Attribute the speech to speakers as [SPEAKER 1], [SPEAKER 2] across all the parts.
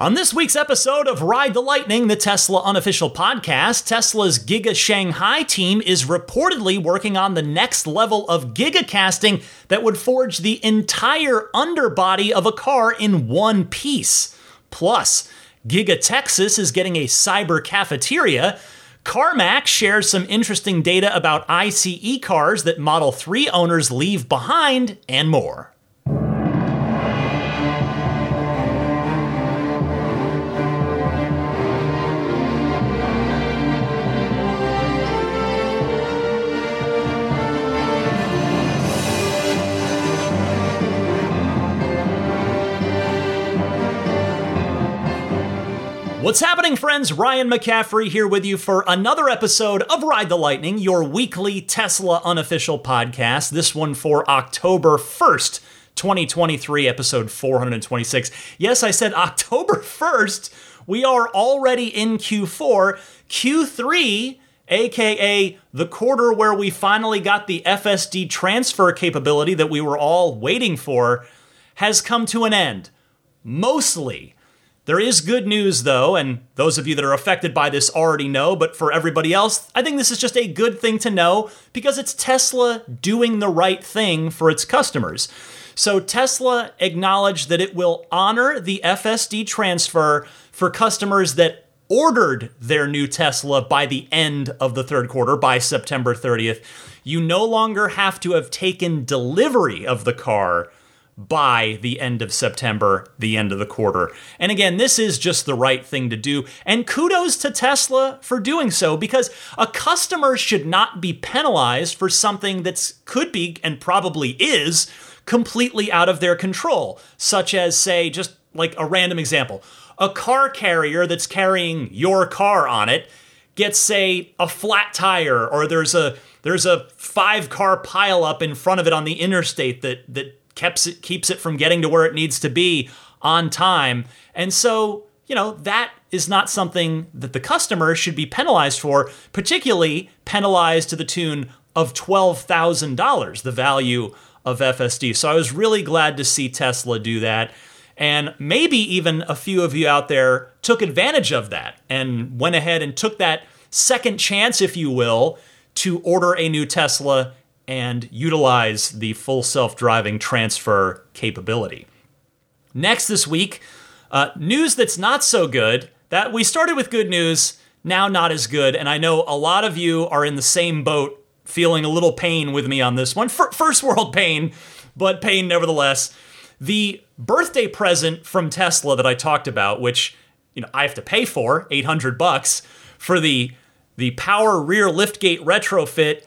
[SPEAKER 1] On this week's episode of Ride the Lightning, the Tesla unofficial podcast, Tesla's Giga Shanghai team is reportedly working on the next level of gigacasting that would forge the entire underbody of a car in one piece. Plus, Giga Texas is getting a cyber cafeteria. CarMax shares some interesting data about ICE cars that Model 3 owners leave behind, and more. What's happening, friends? Ryan McCaffrey here with you for another episode of Ride the Lightning, your weekly Tesla unofficial podcast. This one for October 1st, 2023, episode 426. Yes, I said October 1st. We are already in Q4. Q3 aka the quarter where we finally got the FSD transfer capability that we were all waiting for, has come to an end. Mostly. There is good news, though, and those of you that are affected by this already know, but for everybody else, I think this is just a good thing to know because it's Tesla doing the right thing for its customers. So, Tesla acknowledged that it will honor the FSD transfer for customers that ordered their new Tesla by the end of the third quarter, by September 30th. You no longer have to have taken delivery of the car by the end of September, the end of the quarter. And again, this is just the right thing to do. And kudos to Tesla for doing so because a customer should not be penalized for something that could be and probably is completely out of their control, such as, say, just like a random example. A car carrier that's carrying your car on it gets say a flat tire or there's a there's a five car pileup in front of it on the interstate that that keeps it keeps it from getting to where it needs to be on time. And so, you know, that is not something that the customer should be penalized for, particularly penalized to the tune of $12,000, the value of FSD. So I was really glad to see Tesla do that. And maybe even a few of you out there took advantage of that and went ahead and took that second chance, if you will, to order a new Tesla and utilize the full self driving transfer capability. Next this week, uh, news that's not so good. That we started with good news, now not as good, and I know a lot of you are in the same boat, feeling a little pain with me on this one. First world pain, but pain nevertheless. The birthday present from Tesla that I talked about, which you know I have to pay for, 800 bucks for the the power rear liftgate retrofit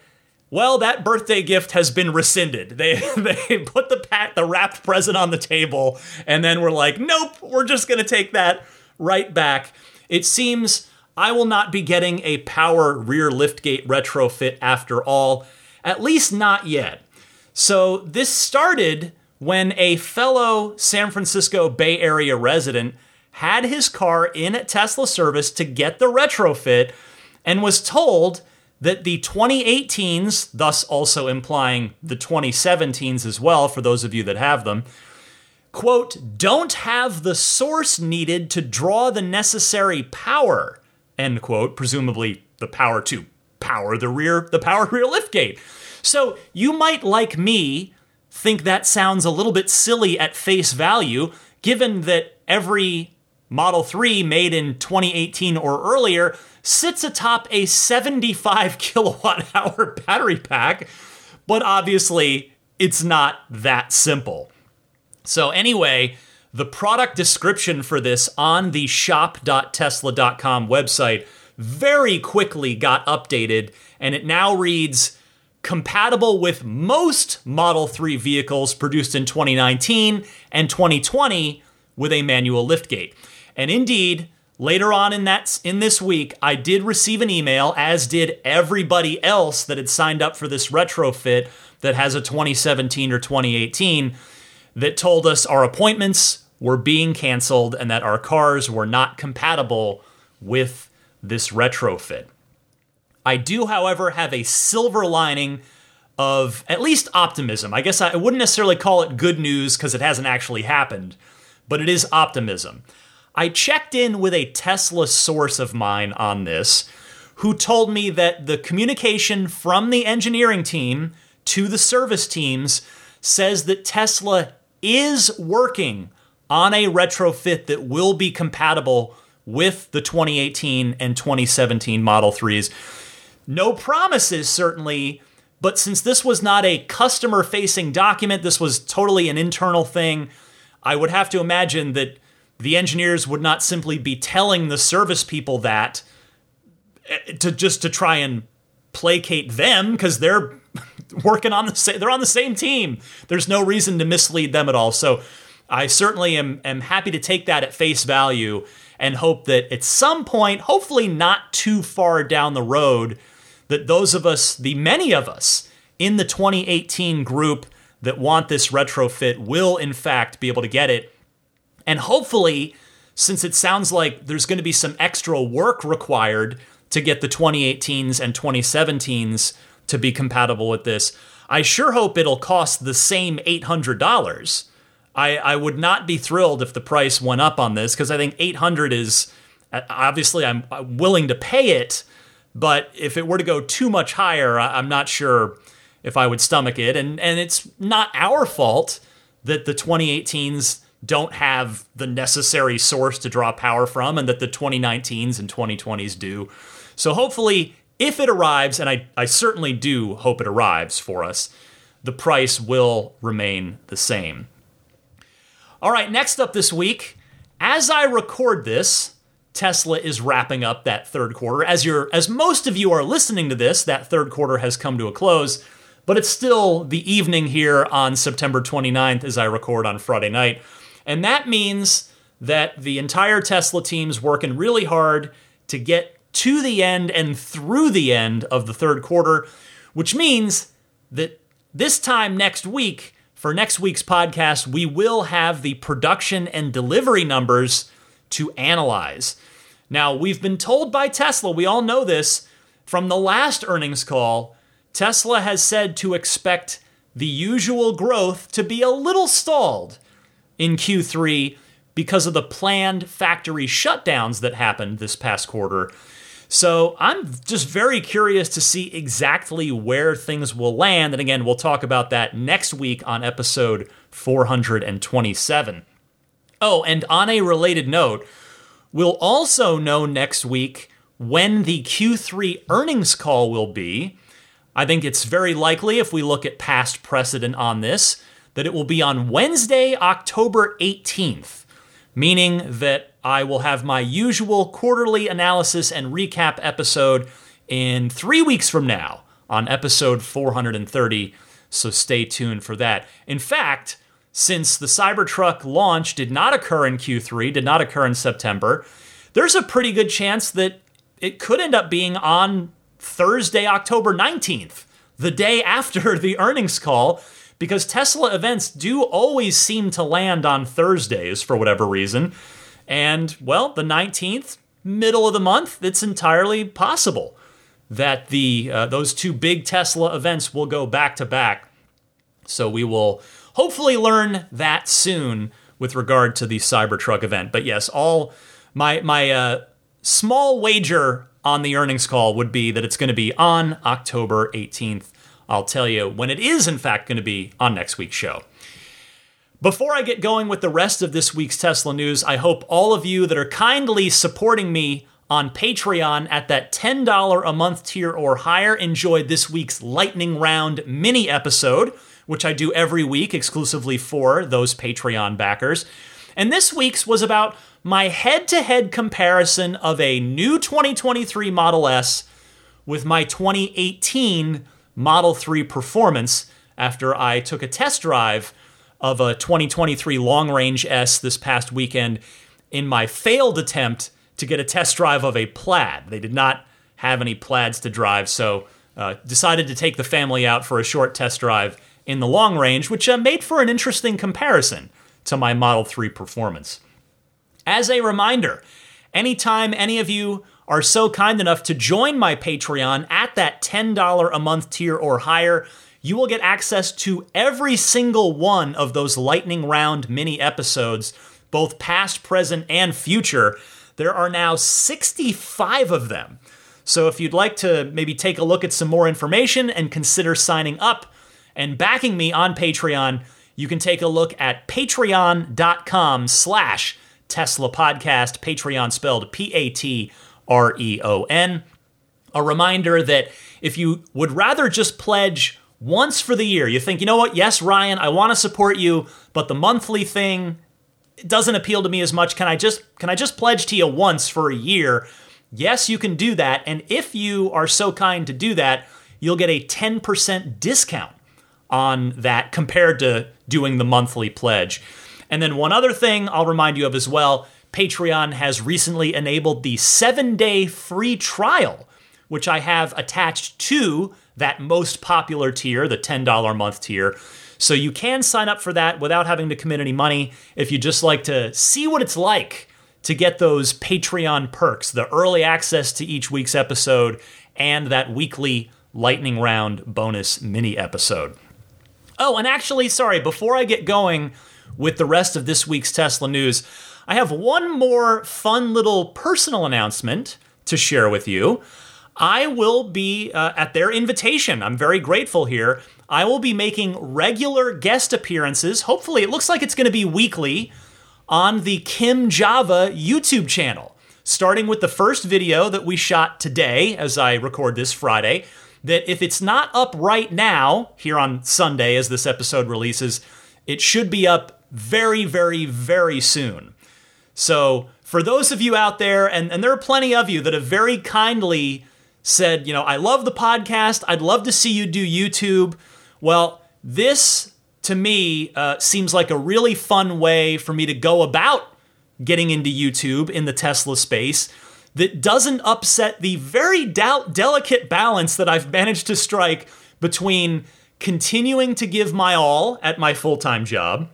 [SPEAKER 1] well, that birthday gift has been rescinded. They they put the pack the wrapped present on the table and then we're like, "Nope, we're just to take that right back." It seems I will not be getting a power rear liftgate retrofit after all, at least not yet. So, this started when a fellow San Francisco Bay Area resident had his car in at Tesla service to get the retrofit and was told that the 2018s, thus also implying the 2017s as well, for those of you that have them, quote, don't have the source needed to draw the necessary power, end quote, presumably the power to power the rear, the power rear liftgate. So you might, like me, think that sounds a little bit silly at face value, given that every Model 3 made in 2018 or earlier sits atop a 75 kilowatt hour battery pack, but obviously it's not that simple. So, anyway, the product description for this on the shop.tesla.com website very quickly got updated, and it now reads compatible with most Model 3 vehicles produced in 2019 and 2020 with a manual liftgate. And indeed, Later on in that in this week, I did receive an email, as did everybody else that had signed up for this retrofit that has a 2017 or 2018, that told us our appointments were being canceled and that our cars were not compatible with this retrofit. I do, however, have a silver lining of at least optimism. I guess I wouldn't necessarily call it good news because it hasn't actually happened, but it is optimism. I checked in with a Tesla source of mine on this who told me that the communication from the engineering team to the service teams says that Tesla is working on a retrofit that will be compatible with the 2018 and 2017 Model 3s. No promises, certainly, but since this was not a customer facing document, this was totally an internal thing, I would have to imagine that the engineers would not simply be telling the service people that eh, to just to try and placate them because they're working on the same they're on the same team. There's no reason to mislead them at all. So I certainly am am happy to take that at face value and hope that at some point, hopefully not too far down the road, that those of us, the many of us in the 2018 group that want this retrofit will in fact be able to get it. And hopefully, since it sounds like there's going to be some extra work required to get the 2018s and 2017s to be compatible with this, I sure hope it'll cost the same $800 I, I would not be thrilled if the price went up on this because I think 800 is uh, obviously I'm willing to pay it, but if it were to go too much higher, I'm not sure if I would stomach it. And and it's not our fault that the 2018s don't have the necessary source to draw power from and that the 2019s and 2020s do. So hopefully if it arrives, and I, I certainly do hope it arrives for us, the price will remain the same. All right, next up this week, as I record this, Tesla is wrapping up that third quarter. As you're as most of you are listening to this, that third quarter has come to a close, but it's still the evening here on September 29th as I record on Friday night. And that means that the entire Tesla team's working really hard to get to the end and through the end of the third quarter, which means that this time next week for next week's podcast, we will have the production and delivery numbers to analyze. Now, we've been told by Tesla, we all know this from the last earnings call, Tesla has said to expect the usual growth to be a little stalled in Q3 because of the planned factory shutdowns that happened this past quarter. So I'm just very curious to see exactly where things will land. And again, we'll talk about that next week on episode 427. Oh, and on a related note, we'll also know next week when the Q3 earnings call will be. I think it's very likely, if we look at past precedent on this, that it will be on Wednesday, October 18th, meaning that I will have my usual quarterly analysis and recap episode in three weeks from now on episode 430. So stay tuned for that. In fact, since the Cybertruck launch did not occur in Q3, did not occur in September, there's a pretty good chance that it could end up being on Thursday, October 19th, the day after the earnings call, because Tesla events do always seem to land on Thursdays for whatever reason. And well, the 19th, middle of the month, it's entirely possible that the uh, those two big Tesla events will go back to back. So we will hopefully learn that soon with regard to the Cybertruck event. But yes, all my my uh, small wager on the earnings call would be that it's going to be on October 18th. I'll tell you when it is in fact going to be on next week's show. Before I get going with the rest of this week's Tesla news, I hope all of you that are kindly supporting me on Patreon at that $10 a month tier or higher enjoyed this week's Lightning Round mini episode, which I do every week exclusively for those Patreon backers. And this week's was about my head to head comparison of a new 2023 Model S with my 2018 Model 3 performance after I took a test drive of a 2023 long range S this past weekend in my failed attempt to get a test drive of a plaid. They did not have any plaids to drive, so uh, decided to take the family out for a short test drive in the long range, which uh, made for an interesting comparison to my Model 3 performance. As a reminder, anytime any of you are so kind enough to join my Patreon at that $10 a month tier or higher, you will get access to every single one of those lightning round mini episodes, both past, present, and future. There are now 65 of them. So if you'd like to maybe take a look at some more information and consider signing up and backing me on Patreon, you can take a look at patreon.com slash Tesla Podcast, Patreon spelled P-A-T-R-E-O-N. A reminder that if you would rather just pledge once for the year, you think, you know what, yes, Ryan, I want to support you, but the monthly thing doesn't appeal to me as much. Can I just can I just pledge to you once for a year? Yes, you can do that. And if you are so kind to do that, you'll get a 10% discount on that compared to doing the monthly pledge. And then one other thing I'll remind you of as well Patreon has recently enabled the seven day free trial, which I have attached to that most popular tier, the $10 a month tier. So you can sign up for that without having to commit any money if you just like to see what it's like to get those Patreon perks, the early access to each week's episode, and that weekly lightning round bonus mini episode. Oh, and actually, sorry, before I get going with the rest of this week's Tesla news, I have one more fun little personal announcement to share with you. I will be, uh, at their invitation, I'm very grateful here. I will be making regular guest appearances. Hopefully, it looks like it's going to be weekly on the Kim Java YouTube channel, starting with the first video that we shot today as I record this Friday. That if it's not up right now, here on Sunday as this episode releases, it should be up very, very, very soon. So, for those of you out there, and, and there are plenty of you that have very kindly said, you know, I love the podcast, I'd love to see you do YouTube. Well, this to me uh, seems like a really fun way for me to go about getting into YouTube in the Tesla space that doesn't upset the very doubt delicate balance that I've managed to strike between continuing to give my all at my full time job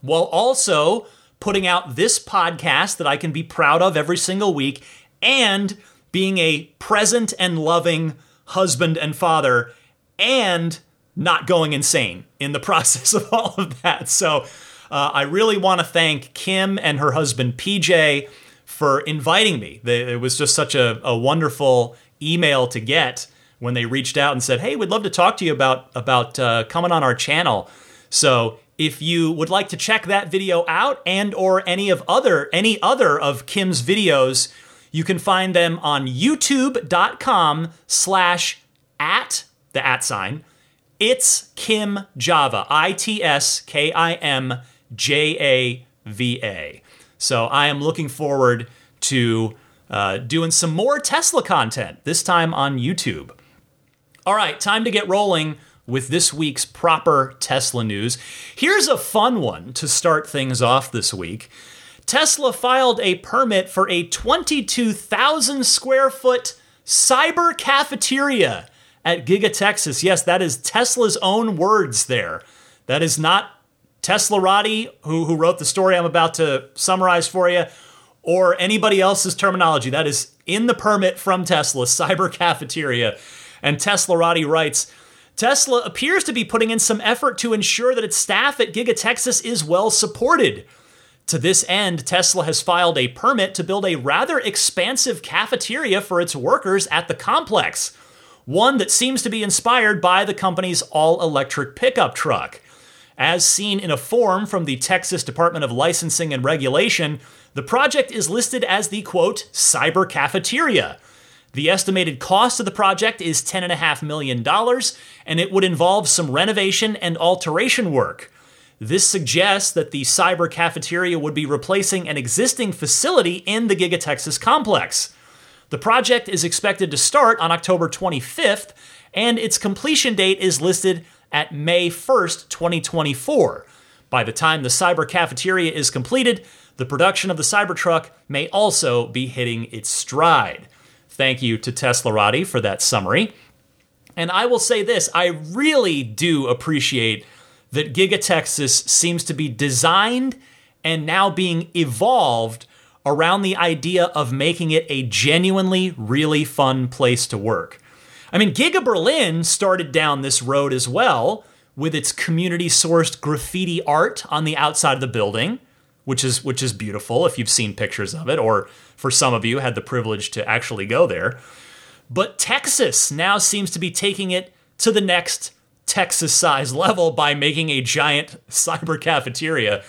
[SPEAKER 1] while also putting out this podcast that I can be proud of every single week and being a present and loving husband and father and not going insane in the process of all of that. So uh, I really want to thank Kim and her husband PJ for inviting me. It was just such a, a wonderful email to get when they reached out and said, "Hey, we'd love to talk to you about about uh, coming on our channel." So if you would like to check that video out and or any of other any other of Kim's videos, you can find them on youtube.com slash at the at sign it's Kim Java, I T S K I M J A V A. So I am looking forward to uh, doing some more Tesla content, this time on YouTube. All right, time to get rolling with this week's proper Tesla news. Here's a fun one to start things off this week. Tesla filed a permit for a 22,000 square foot cyber cafeteria at Giga Texas. Yes, that is Tesla's own words there. That is not Teslarati, who, who wrote the story I'm about to summarize for you, or anybody else's terminology. That is in the permit from Tesla, Cyber Cafeteria. And Tesla Teslarati writes, Tesla appears to be putting in some effort to ensure that its staff at Giga Texas is well supported. To this end, Tesla has filed a permit to build a rather expansive cafeteria for its workers at the complex one that seems to be inspired by the company's all electric pickup truck. As seen in a form from the Texas Department of Licensing and Regulation, the project is listed as the quote, cyber cafeteria. The estimated cost of the project is $10.5 million, and it would involve some renovation and alteration work. This suggests that the cyber cafeteria would be replacing an existing facility in the Giga Texas complex. The project is expected to start on October 25th, and its completion date is listed at May 1st, 2024. By the time the Cyber Cafeteria is completed, the production of the Cybertruck may also be hitting its stride. Thank you to Teslarati for that summary. And I will say this I really do appreciate that Giga Texas seems to be designed and now being evolved around the idea of making it a genuinely really fun place to work. I mean, Giga Berlin started down this road as well with its community sourced graffiti art on the outside of the building, which is which is beautiful if you've seen pictures of it, or for some of you had the privilege to actually go there. But Texas now seems to be taking it to the next Texas size level by making a giant cyber cafeteria.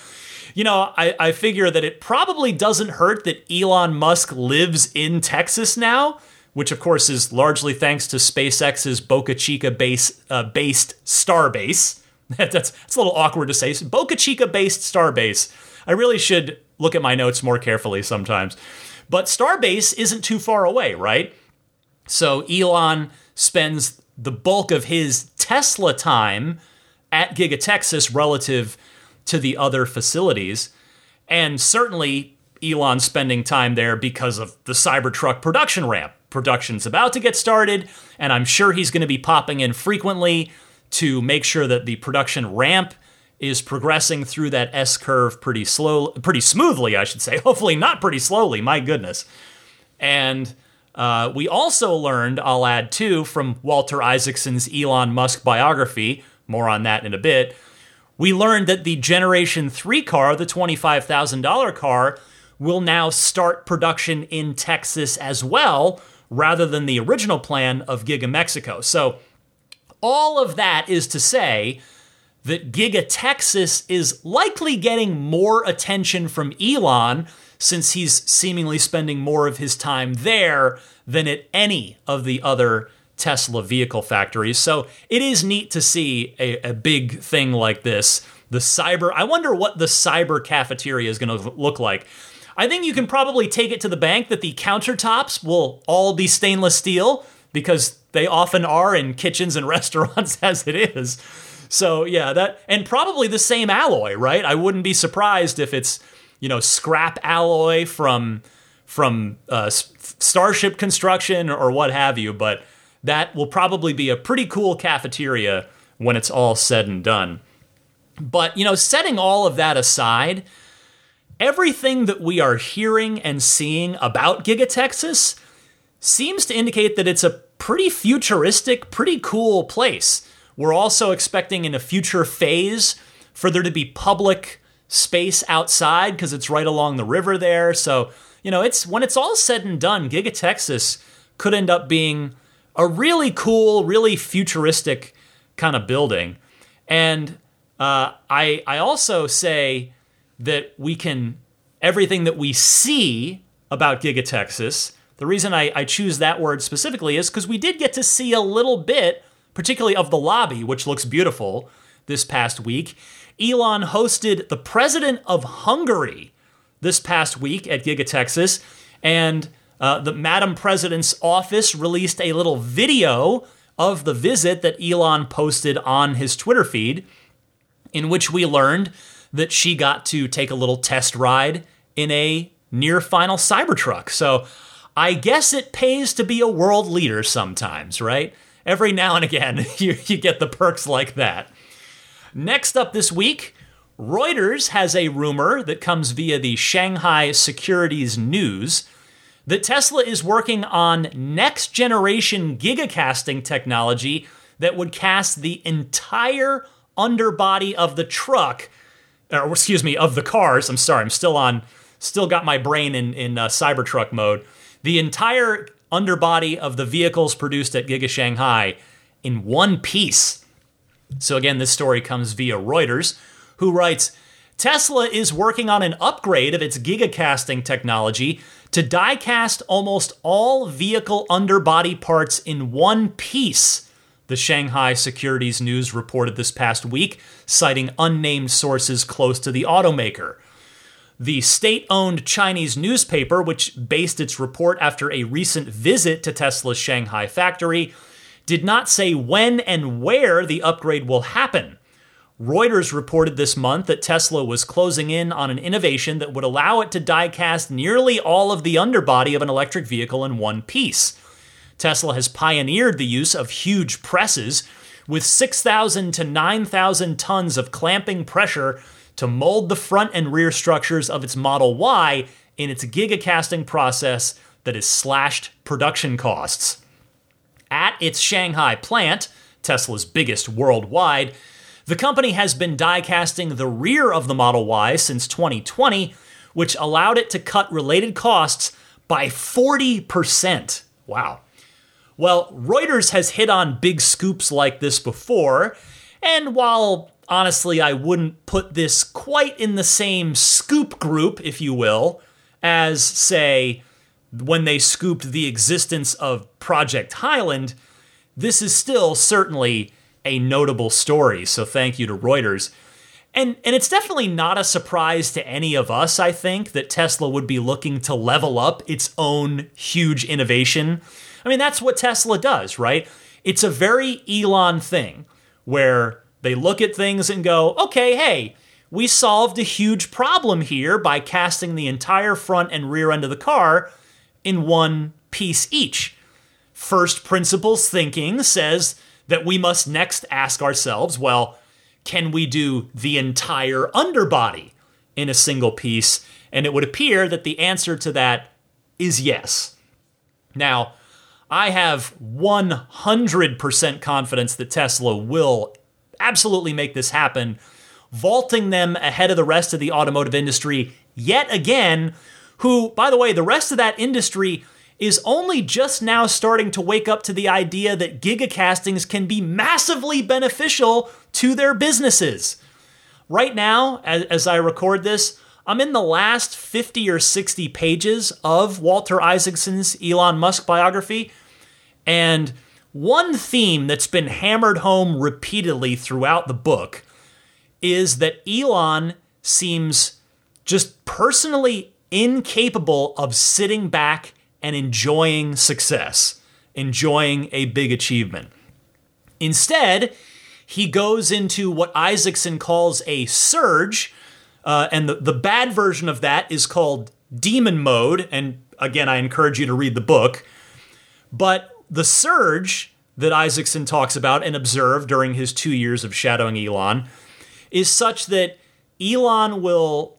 [SPEAKER 1] You know, I, I figure that it probably doesn't hurt that Elon Musk lives in Texas now, which of course is largely thanks to SpaceX's Boca Chica base, uh, based Starbase. that's, that's a little awkward to say. Boca Chica based Starbase. I really should look at my notes more carefully sometimes. But Starbase isn't too far away, right? So Elon spends the bulk of his Tesla time at Giga Texas relative to the other facilities. And certainly Elon spending time there because of the Cybertruck production ramp. Production's about to get started, and I'm sure he's going to be popping in frequently to make sure that the production ramp is progressing through that S curve pretty slow, pretty smoothly, I should say. Hopefully, not pretty slowly. My goodness. And uh, we also learned, I'll add too, from Walter Isaacson's Elon Musk biography. More on that in a bit. We learned that the Generation 3 car, the $25,000 car, will now start production in Texas as well, rather than the original plan of Giga Mexico. So, all of that is to say that Giga Texas is likely getting more attention from Elon since he's seemingly spending more of his time there than at any of the other Tesla vehicle factories. So it is neat to see a, a big thing like this. The cyber, I wonder what the cyber cafeteria is going to look like. I think you can probably take it to the bank that the countertops will all be stainless steel because they often are in kitchens and restaurants as it is. So yeah, that and probably the same alloy, right? I wouldn't be surprised if it's you know scrap alloy from from uh, starship construction or what have you. But that will probably be a pretty cool cafeteria when it's all said and done. But you know, setting all of that aside, everything that we are hearing and seeing about Giga Texas seems to indicate that it's a pretty futuristic, pretty cool place. We're also expecting in a future phase for there to be public space outside because it's right along the river there. So, you know, it's when it's all said and done, Giga Texas could end up being a really cool, really futuristic kind of building. And uh, I I also say that we can everything that we see about Giga Texas. The reason I, I choose that word specifically is because we did get to see a little bit particularly of the lobby, which looks beautiful this past week. Elon hosted the president of Hungary this past week at Giga Texas, and uh, the Madam President's office released a little video of the visit that Elon posted on his Twitter feed, in which we learned that she got to take a little test ride in a near final Cybertruck. So I guess it pays to be a world leader sometimes, right? Every now and again, you, you get the perks like that. Next up this week, Reuters has a rumor that comes via the Shanghai Securities News that Tesla is working on next generation gigacasting technology that would cast the entire underbody of the truck, or excuse me, of the cars. I'm sorry, I'm still on, still got my brain in in uh, Cybertruck mode. The entire underbody of the vehicles produced at Giga Shanghai in one piece. So, again, this story comes via Reuters, who writes Tesla is working on an upgrade of its gigacasting technology to die cast almost all vehicle underbody parts in one piece. The Shanghai Securities News reported this past week, citing unnamed sources close to the automaker. The state owned Chinese newspaper, which based its report after a recent visit to Tesla's Shanghai factory, did not say when and where the upgrade will happen. Reuters reported this month that Tesla was closing in on an innovation that would allow it to die cast nearly all of the underbody of an electric vehicle in one piece. Tesla has pioneered the use of huge presses with 6,000 to 9,000 tons of clamping pressure to mold the front and rear structures of its Model Y in its gigacasting process that has slashed production costs. At its Shanghai plant, Tesla's biggest worldwide, The company has been die casting the rear of the Model Y since 2020, which allowed it to cut related costs by 40%. Wow. Well, Reuters has hit on big scoops like this before, and while honestly I wouldn't put this quite in the same scoop group, if you will, as, say, when they scooped the existence of Project Highland, this is still certainly a notable story. So thank you to Reuters. And, and it's definitely not a surprise to any of us, I think, that Tesla would be looking to level up its own huge innovation. I mean, that's what Tesla does, right? It's a very Elon thing where they look at things and go, okay, hey, we solved a huge problem here by casting the entire front and rear end of the car in one piece each. First principles thinking says that we must next ask ourselves well, can we do the entire underbody in a single piece? And it would appear that the answer to that is yes. Now, I have 100% confidence that Tesla will absolutely make this happen, vaulting them ahead of the rest of the automotive industry yet again, who, by the way, the rest of that industry is only just now starting to wake up to the idea that gigacastings can be massively beneficial to their businesses. Right now, as, as, I record this, I'm in the last 50 or 60 pages of Walter Isaacson's Elon Musk biography, and one theme that's been hammered home repeatedly throughout the book is that Elon seems just personally incapable of sitting back and enjoying success, enjoying a big achievement. Instead, he goes into what Isaacson calls a surge, uh, and the, the bad version of that is called demon mode. And again, I encourage you to read the book. But the surge that Isaacson talks about and observed during his two years of shadowing Elon is such that Elon will,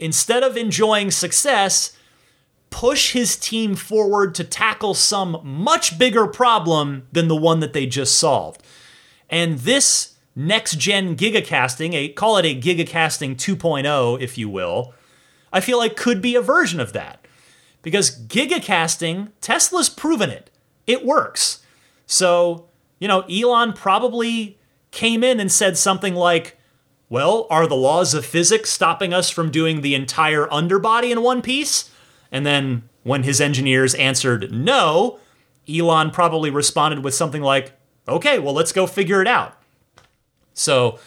[SPEAKER 1] instead of enjoying success, push his team forward to tackle some much bigger problem than the one that they just solved. And this next gen gigacasting, a call it a gigacasting 2.0 if you will, I feel like could be a version of that. Because gigacasting, Tesla's proven it. It works. So, you know, Elon probably came in and said something like, well, are the laws of physics stopping us from doing the entire underbody in one piece? And then when his engineers answered no, Elon probably responded with something like, okay, well, let's go figure it out. So,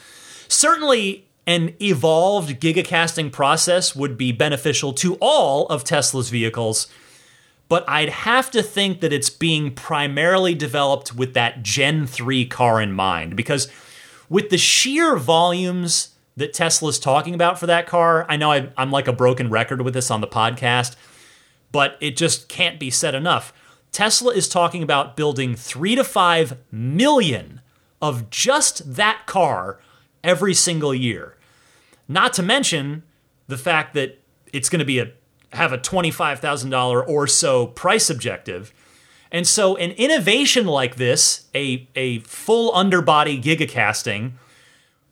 [SPEAKER 1] certainly an evolved gigacasting process would be beneficial to all of Tesla's vehicles, but I'd have to think that it's being primarily developed with that Gen 3 car in mind because with the sheer volumes that Tesla's talking about for that car, I know I, am like a broken record with this on the podcast but it just can't be said enough. Tesla is talking about building three to five million of just that car every single year. Not to mention the fact that it's going to be a have a $25,000 or so price objective. And so an innovation like this, a, a full underbody gigacasting,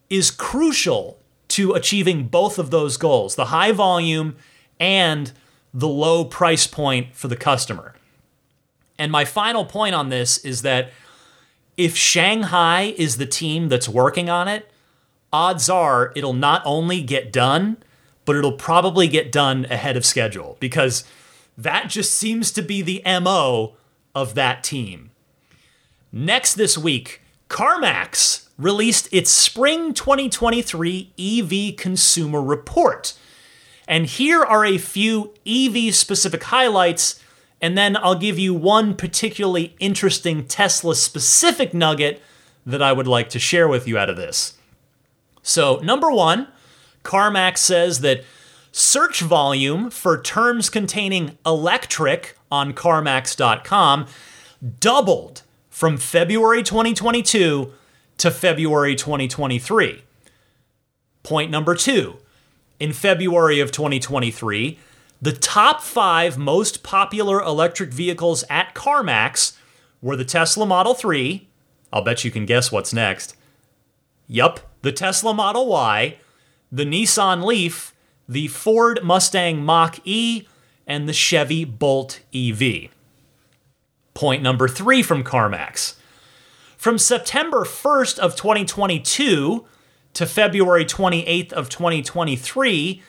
[SPEAKER 1] is crucial to achieving both of those goals, the high volume and the low price point for the customer. And my final point on this is that if Shanghai is the team that's working on it, odds are it'll not only get done, but it'll probably get done ahead of schedule because that just seems to be the MO of that team. Next this week, CarMax released its spring 2023 EV consumer report. And here are a few EV specific highlights, and then I'll give you one particularly interesting Tesla specific nugget that I would like to share with you out of this. So, number one, CarMax says that search volume for terms containing electric on CarMax.com doubled from February 2022 to February 2023. Point number two in February of 2023, the top five most popular electric vehicles at CarMax were the Tesla Model 3. I'll bet you can guess what's next. Yup, the Tesla Model Y, the Nissan Leaf, the Ford Mustang Mach E, and the Chevy Bolt EV. Point number three from CarMax. From September 1st of 2022 to February 28th of 2023,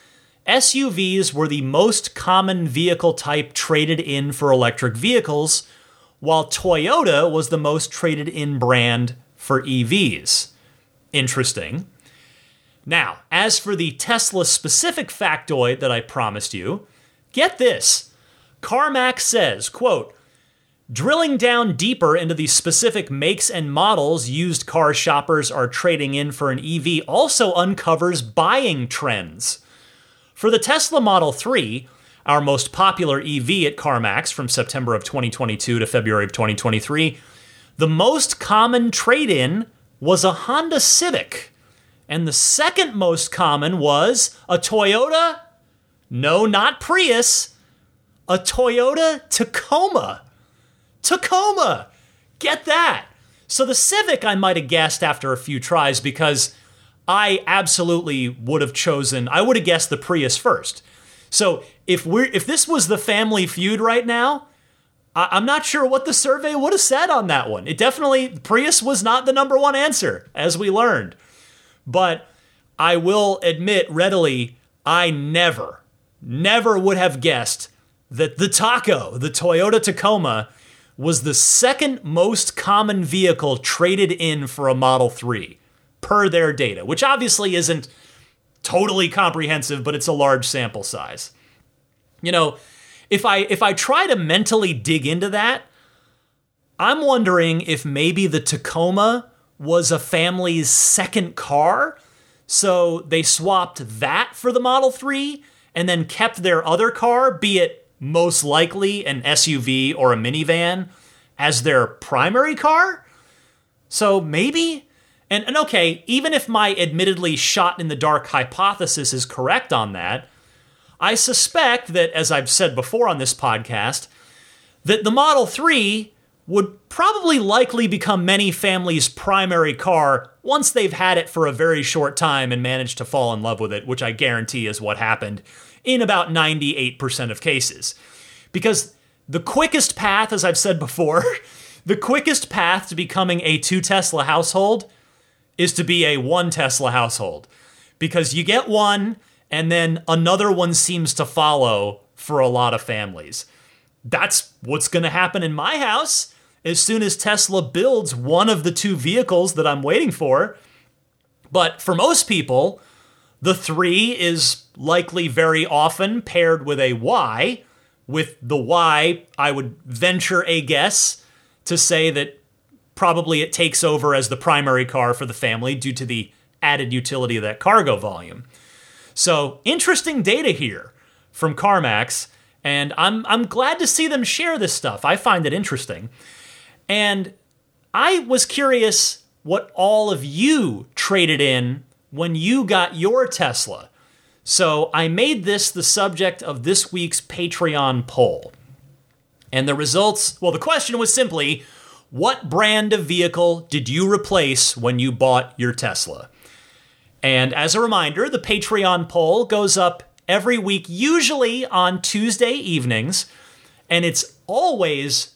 [SPEAKER 1] SUVs were the most common vehicle type traded in for electric vehicles, while Toyota was the most traded in brand for EVs. Interesting. Now, as for the Tesla specific factoid that I promised you, get this. CarMax says, quote, Drilling down deeper into the specific makes and models used car shoppers are trading in for an EV also uncovers buying trends. For the Tesla Model 3, our most popular EV at CarMax from September of 2022 to February of 2023, the most common trade in was a Honda Civic. And the second most common was a Toyota, no, not Prius, a Toyota Tacoma. Tacoma! Get that! So the Civic I might have guessed after a few tries because I absolutely would have chosen, I would have guessed the Prius first. So if we're if this was the family feud right now, I, am not sure what the survey would have said on that one. It definitely Prius was not the number one answer, as we learned. But I will admit readily, I never, never would have guessed that the Taco, the Toyota Tacoma, was the second most common vehicle traded in for a Model 3 per their data, which obviously isn't totally comprehensive, but it's a large sample size. You know, if I if I try to mentally dig into that, I'm wondering if maybe the Tacoma was a family's second car, so they swapped that for the Model 3 and then kept their other car, be it most likely an SUV or a minivan as their primary car. So maybe, and, and okay, even if my admittedly shot in the dark hypothesis is correct on that, I suspect that, as I've said before on this podcast, that the Model 3 would probably likely become many families' primary car once they've had it for a very short time and managed to fall in love with it, which I guarantee is what happened in about 98% of cases. Because the quickest path, as I've said before, the quickest path to becoming a two Tesla household is to be a one Tesla household. Because you get one, and then another one seems to follow for a lot of families. That's what's going to happen in my house as soon as Tesla builds one of the two vehicles that I'm waiting for. But for most people, the three is likely very often paired with a Y. With the Y, I would venture a guess to say that probably it takes over as the primary car for the family due to the added utility of that cargo volume. So, interesting data here from CarMax, and I'm, I'm glad to see them share this stuff. I find it interesting. And I was curious what all of you traded in when you got your Tesla. So I made this the subject of this week's Patreon poll. And the results well, the question was simply what brand of vehicle did you replace when you bought your Tesla? And as a reminder, the Patreon poll goes up every week, usually on Tuesday evenings, and it's always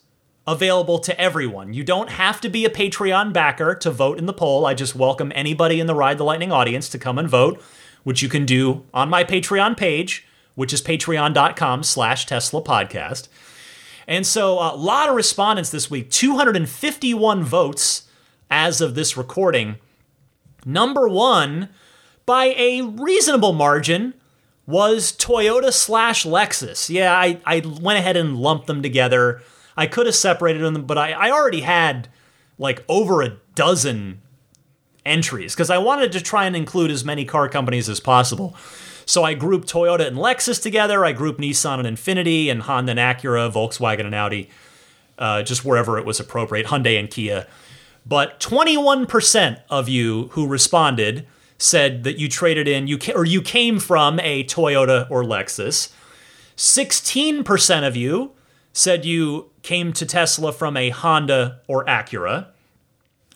[SPEAKER 1] available to everyone. You don't have to be a Patreon backer to vote in the poll. I just welcome anybody in the Ride the Lightning audience to come and vote, which you can do on my Patreon page, which is patreon.com slash Tesla podcast. And so a lot of respondents this week, 251 votes as of this recording. Number one, by a reasonable margin, was Toyota slash Lexus. Yeah, I, I went ahead and lumped them together I could have separated them, but I, I already had like over a dozen entries because I wanted to try and include as many car companies as possible. So I grouped Toyota and Lexus together. I grouped Nissan and Infiniti and Honda and Acura, Volkswagen and Audi, uh, just wherever it was appropriate, Hyundai and Kia. But 21% of you who responded said that you traded in you ca- or you came from a Toyota or Lexus. 16% of you said you came to Tesla from a Honda or Acura.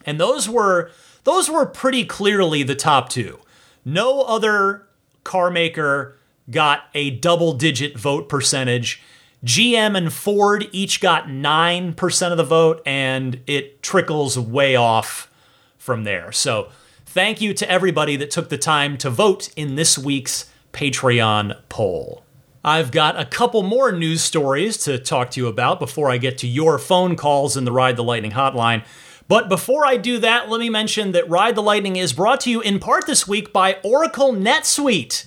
[SPEAKER 1] And those were those were pretty clearly the top two. No other car maker got a double digit vote percentage. GM and Ford each got 9% of the vote, and it trickles way off from there. So, thank you to everybody that took the time to vote in this week's Patreon poll. I've got a couple more news stories to talk to you about before I get to your phone calls in the Ride the Lightning hotline. But before I do that, let me mention that Ride the Lightning is brought to you in part this week by Oracle NetSuite.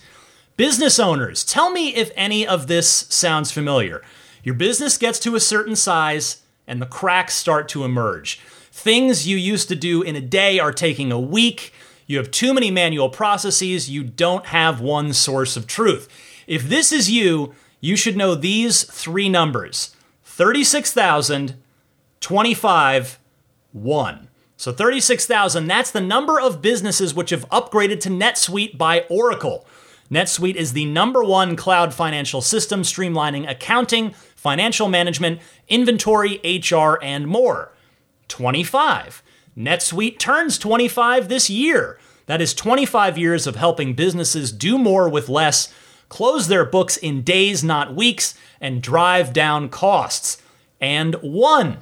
[SPEAKER 1] Business owners, tell me if any of this sounds familiar. Your business gets to a certain size and the cracks start to emerge. Things you used to do in a day are taking a week. You have too many manual processes. You don't have one source of truth. If this is you, you should know these three numbers 36,000, 25, 1. So 36,000, that's the number of businesses which have upgraded to NetSuite by Oracle. NetSuite is the number one cloud financial system streamlining accounting, financial management, inventory, HR, and more. 25. NetSuite turns 25 this year. That is 25 years of helping businesses do more with less, close their books in days, not weeks, and drive down costs. And one,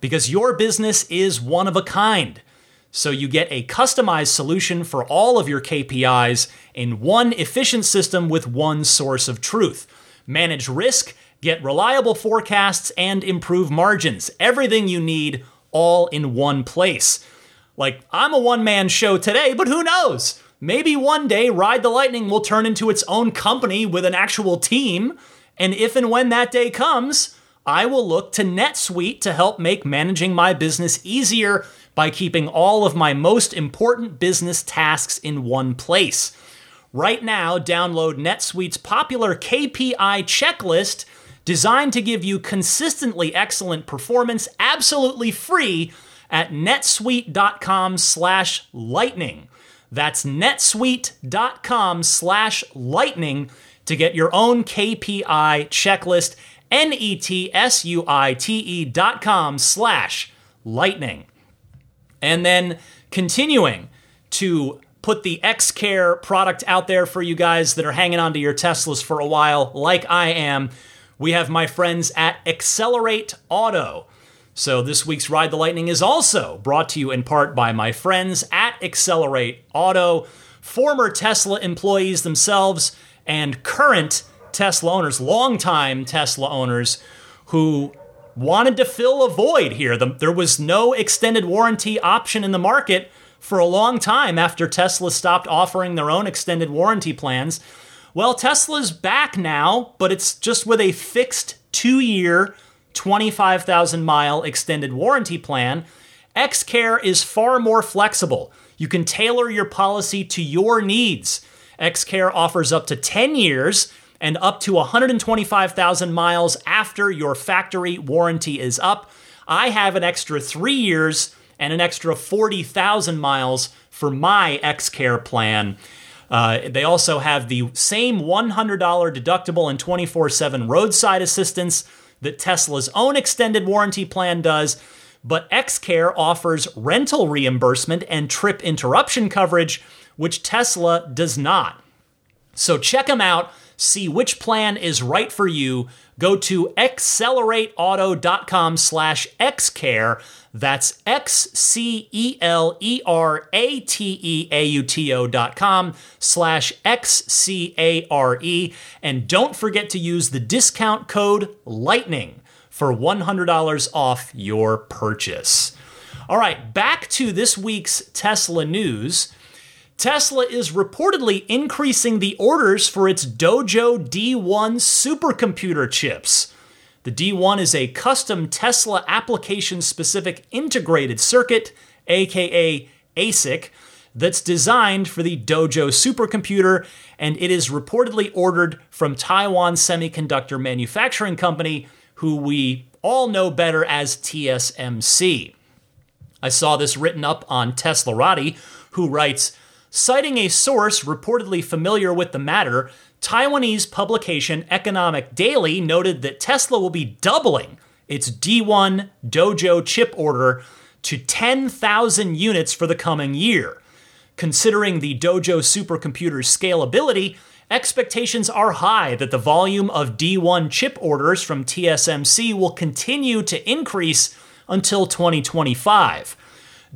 [SPEAKER 1] because your business is one of a kind. So you get a customized solution for all of your KPIs in one efficient system with one source of truth. Manage risk, get reliable forecasts, and improve margins. Everything you need all in one place. Like, I'm a one man show today, but who knows? Maybe one day Ride the Lightning will turn into its own company with an actual team. And if and when that day comes, I will look to NetSuite to help make managing my business easier by keeping all of my most important business tasks in one place. Right now, download NetSuite's popular KPI checklist designed to give you consistently excellent performance absolutely free at netsuite.com slash lightning. That's netsuite.com slash lightning to get your own KPI checklist, N-E-T-S-U-I-T-E dot com slash lightning. And then continuing to put the XCare product out there for you guys that are hanging on to your Teslas for a while, like I am, we have my friends at Xcelerate Auto. So this week's Ride the Lightning is also brought to you in part by my friends at Xcelerate Auto, former Tesla employees themselves and current Tesla owners, longtime Tesla owners who wanted to fill a void here. The, there was no extended warranty option in the market for a long time after Tesla stopped offering their own extended warranty plans. Well, Tesla's back now, but it's just with a fixed two year, 25,000 mile extended warranty plan. XCare is far more flexible. You can tailor your policy to your needs. XCare offers up to 10 years and up to 125,000 miles after your factory warranty is up. I have an extra three years and an extra 40,000 miles for my XCare plan. Uh, they also have the same $100 deductible and 24 7 roadside assistance that Tesla's own extended warranty plan does. But XCare offers rental reimbursement and trip interruption coverage, which Tesla does not. So check them out see which plan is right for you, go to xcelerateauto.com slash xcare. That's X-C-E-L-E-R-A-T-E-A-U-T-O dot com slash X-C-A-R-E. And don't forget to use the discount code LIGHTNING for $100 off your purchase. All right, back to this week's Tesla news. Tesla is reportedly increasing the orders for its Dojo D1 supercomputer chips. The D1 is a custom Tesla application specific integrated circuit, aka ASIC, that's designed for the Dojo supercomputer, and it is reportedly ordered from Taiwan Semiconductor Manufacturing Company, who we all know better as TSMC. I saw this written up on Teslarati, who writes, Citing a source reportedly familiar with the matter, Taiwanese publication Economic Daily noted that Tesla will be doubling its D1 Dojo chip order to 10,000 units for the coming year. Considering the Dojo supercomputer's scalability, expectations are high that the volume of D1 chip orders from TSMC will continue to increase until 2025.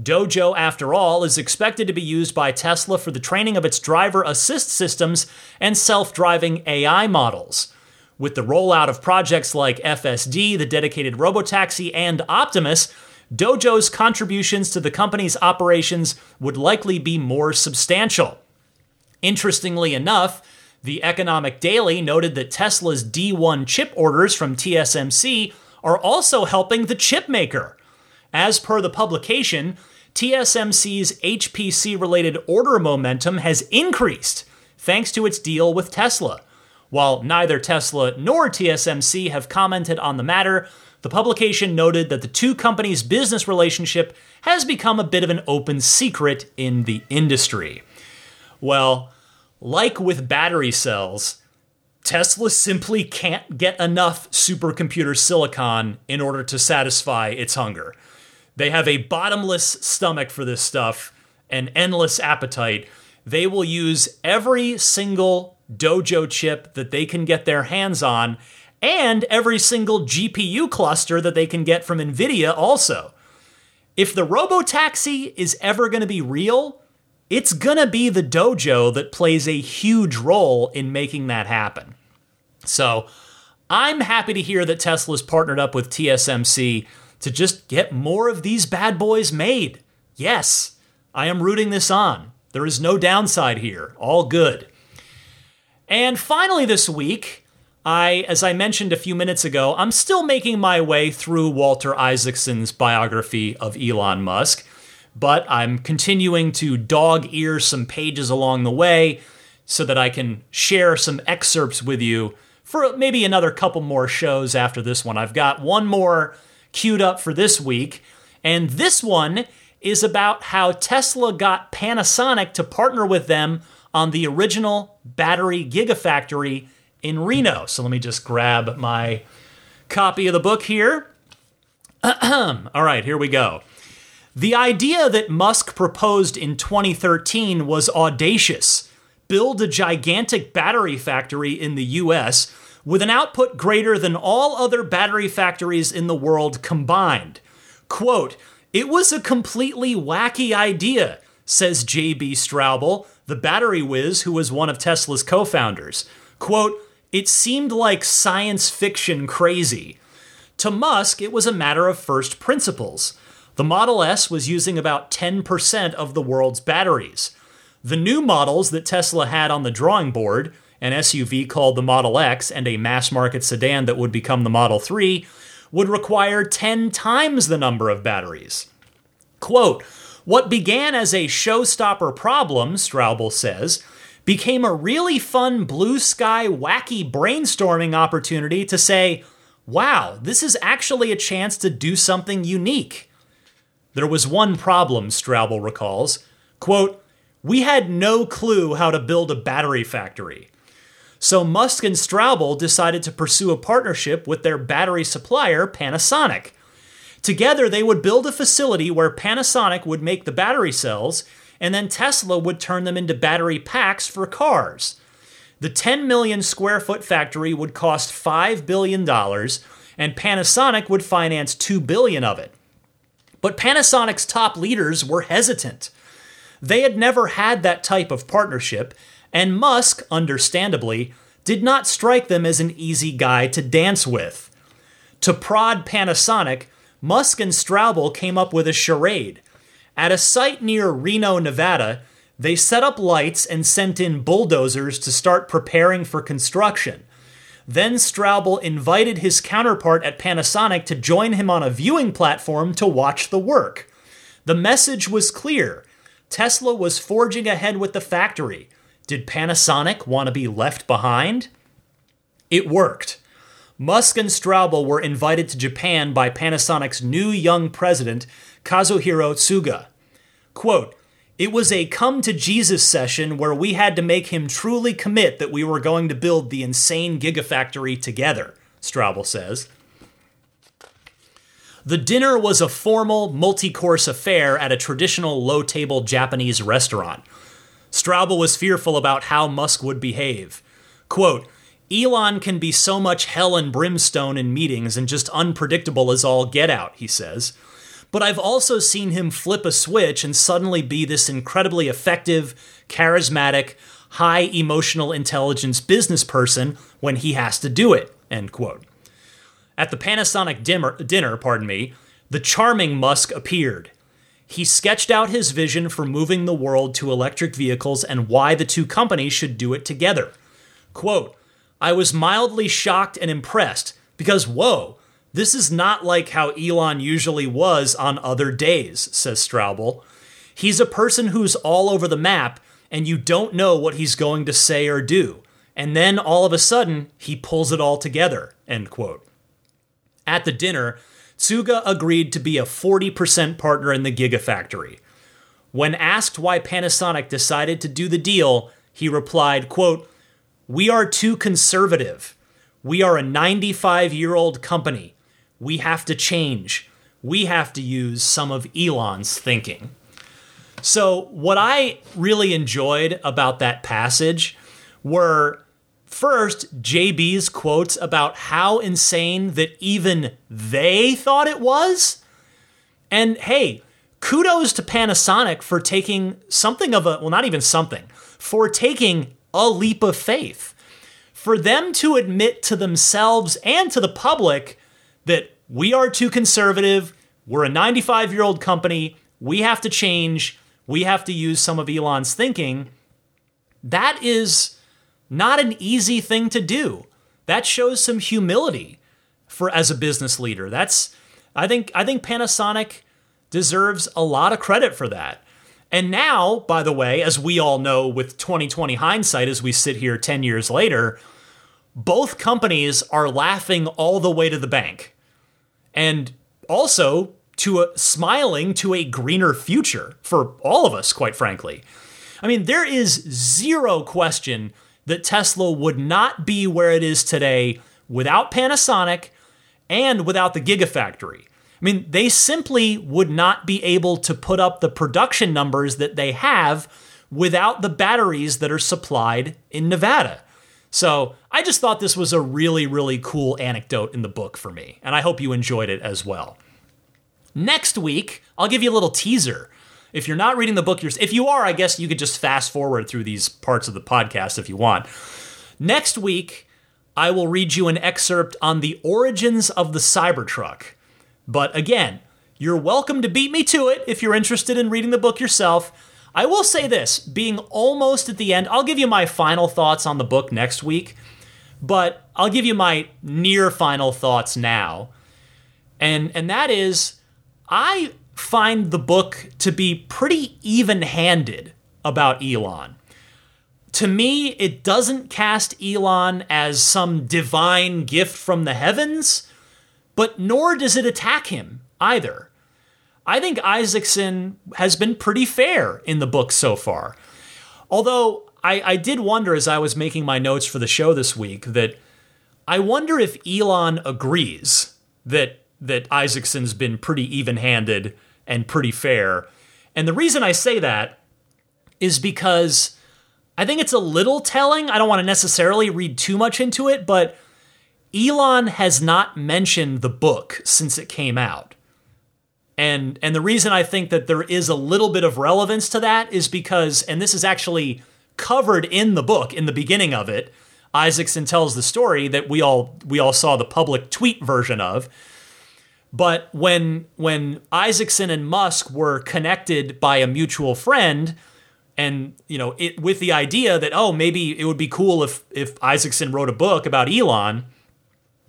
[SPEAKER 1] Dojo, after all, is expected to be used by Tesla for the training of its driver assist systems and self driving AI models. With the rollout of projects like FSD, the dedicated robotaxi, and Optimus, Dojo's contributions to the company's operations would likely be more substantial. Interestingly enough, the Economic Daily noted that Tesla's D1 chip orders from TSMC are also helping the chip maker. As per the publication, TSMC's HPC related order momentum has increased thanks to its deal with Tesla. While neither Tesla nor TSMC have commented on the matter, the publication noted that the two companies' business relationship has become a bit of an open secret in the industry. Well, like with battery cells, Tesla simply can't get enough supercomputer silicon in order to satisfy its hunger. They have a bottomless stomach for this stuff, an endless appetite. They will use every single Dojo chip that they can get their hands on and every single GPU cluster that they can get from NVIDIA also. If the robotaxi is ever going to be real, it's going to be the dojo that plays a huge role in making that happen. So I'm happy to hear that Tesla's partnered up with TSMC to just get more of these bad boys made. Yes, I am rooting this on. There is no downside here. All good. And finally, this week, I, as I mentioned a few minutes ago, I'm still making my way through Walter Isaacson's biography of Elon Musk, but I'm continuing to dog ear some pages along the way so that I can share some excerpts with you for maybe another couple more shows after this one. I've got one more queued up for this week. And this one is about how Tesla got Panasonic to partner with them on the original battery gigafactory in Reno. So let me just grab my copy of the book here. All right, here we go. The idea that Musk proposed in 2013 was audacious. Build a gigantic battery factory in the US with an output greater than all other battery factories in the world combined. Quote, it was a completely wacky idea, says J.B. Straubel, the battery whiz who was one of Tesla's co founders. Quote, it seemed like science fiction crazy. To Musk, it was a matter of first principles. The Model S was using about 10% of the world's batteries. The new models that Tesla had on the drawing board, an SUV called the Model X, and a mass market sedan that would become the Model 3 would require 10 times the number of batteries. Quote, what began as a showstopper problem, Straubel says, became a really fun blue sky wacky brainstorming opportunity to say, wow, this is actually a chance to do something unique. There was one problem, Straubel recalls. Quote, we had no clue how to build a battery factory. So Musk and Straubel decided to pursue a partnership with their battery supplier, Panasonic. Together, they would build a facility where Panasonic would make the battery cells, and then Tesla would turn them into battery packs for cars. The 10 million square foot factory would cost $5 billion, and Panasonic would finance 2 billion of it. But Panasonic's top leaders were hesitant. They had never had that type of partnership, and Musk, understandably, did not strike them as an easy guy to dance with. To prod Panasonic, Musk and Straubel came up with a charade. At a site near Reno, Nevada, they set up lights and sent in bulldozers to start preparing for construction. Then Straubel invited his counterpart at Panasonic to join him on a viewing platform to watch the work. The message was clear Tesla was forging ahead with the factory. Did Panasonic want to be left behind? It worked. Musk and Straubel were invited to Japan by Panasonic's new young president, Kazuhiro Tsuga. Quote, it was a come to Jesus session where we had to make him truly commit that we were going to build the insane gigafactory together, Straubel says. The dinner was a formal, multi course affair at a traditional low table Japanese restaurant. Straubel was fearful about how Musk would behave. Quote, Elon can be so much hell and brimstone in meetings and just unpredictable as all get out, he says. But I've also seen him flip a switch and suddenly be this incredibly effective, charismatic, high emotional intelligence business person when he has to do it. End quote. At the Panasonic dimmer, dinner, pardon me, the charming Musk appeared. He sketched out his vision for moving the world to electric vehicles and why the two companies should do it together. Quote, I was mildly shocked and impressed because, whoa, this is not like how Elon usually was on other days, says Straubel. He's a person who's all over the map and you don't know what he's going to say or do. And then all of a sudden, he pulls it all together, end quote. At the dinner, Tsuga agreed to be a 40% partner in the Gigafactory. When asked why Panasonic decided to do the deal, he replied, quote, We are too conservative. We are a 95 year old company. We have to change. We have to use some of Elon's thinking. So, what I really enjoyed about that passage were first JB's quotes about how insane that even they thought it was. And hey, kudos to Panasonic for taking something of a, well, not even something, for taking a leap of faith. For them to admit to themselves and to the public that we are too conservative, we're a 95 year old company, we have to change, we have to use some of Elon's thinking. That is not an easy thing to do. That shows some humility for as a business leader. That's I think I think Panasonic deserves a lot of credit for that. And now, by the way, as we all know with 2020 hindsight as we sit here 10 years later, both companies are laughing all the way to the bank. And also to a, smiling to a greener future for all of us, quite frankly. I mean, there is zero question that Tesla would not be where it is today without Panasonic and without the Gigafactory. I mean, they simply would not be able to put up the production numbers that they have without the batteries that are supplied in Nevada. So I just thought this was a really, really cool anecdote in the book for me, and I hope you enjoyed it as well. Next week, I'll give you a little teaser. If you're not reading the book, if you are, I guess you could just fast forward through these parts of the podcast if you want. Next week, I will read you an excerpt on the origins of the Cybertruck. But again, you're welcome to beat me to it if you're interested in reading the book yourself. I will say this being almost at the end, I'll give you my final thoughts on the book next week, but I'll give you my near final thoughts now. And, and that is I find the book to be pretty even handed about Elon. To me, it doesn't cast Elon as some divine gift from the heavens, but nor does it attack him either. I think Isaacson has been pretty fair in the book so far. Although I, I did wonder as I was making my notes for the show this week that I wonder if Elon agrees that that Isaacson's been pretty even handed and pretty fair. And the reason I say that is because I think it's a little telling. I don't want to necessarily read too much into it, but Elon has not mentioned the book since it came out. And and the reason I think that there is a little bit of relevance to that is because and this is actually covered in the book in the beginning of it. Isaacson tells the story that we all we all saw the public tweet version of but when when Isaacson and Musk were connected by a mutual friend, and you know, it with the idea that oh maybe it would be cool if if Isaacson wrote a book about Elon,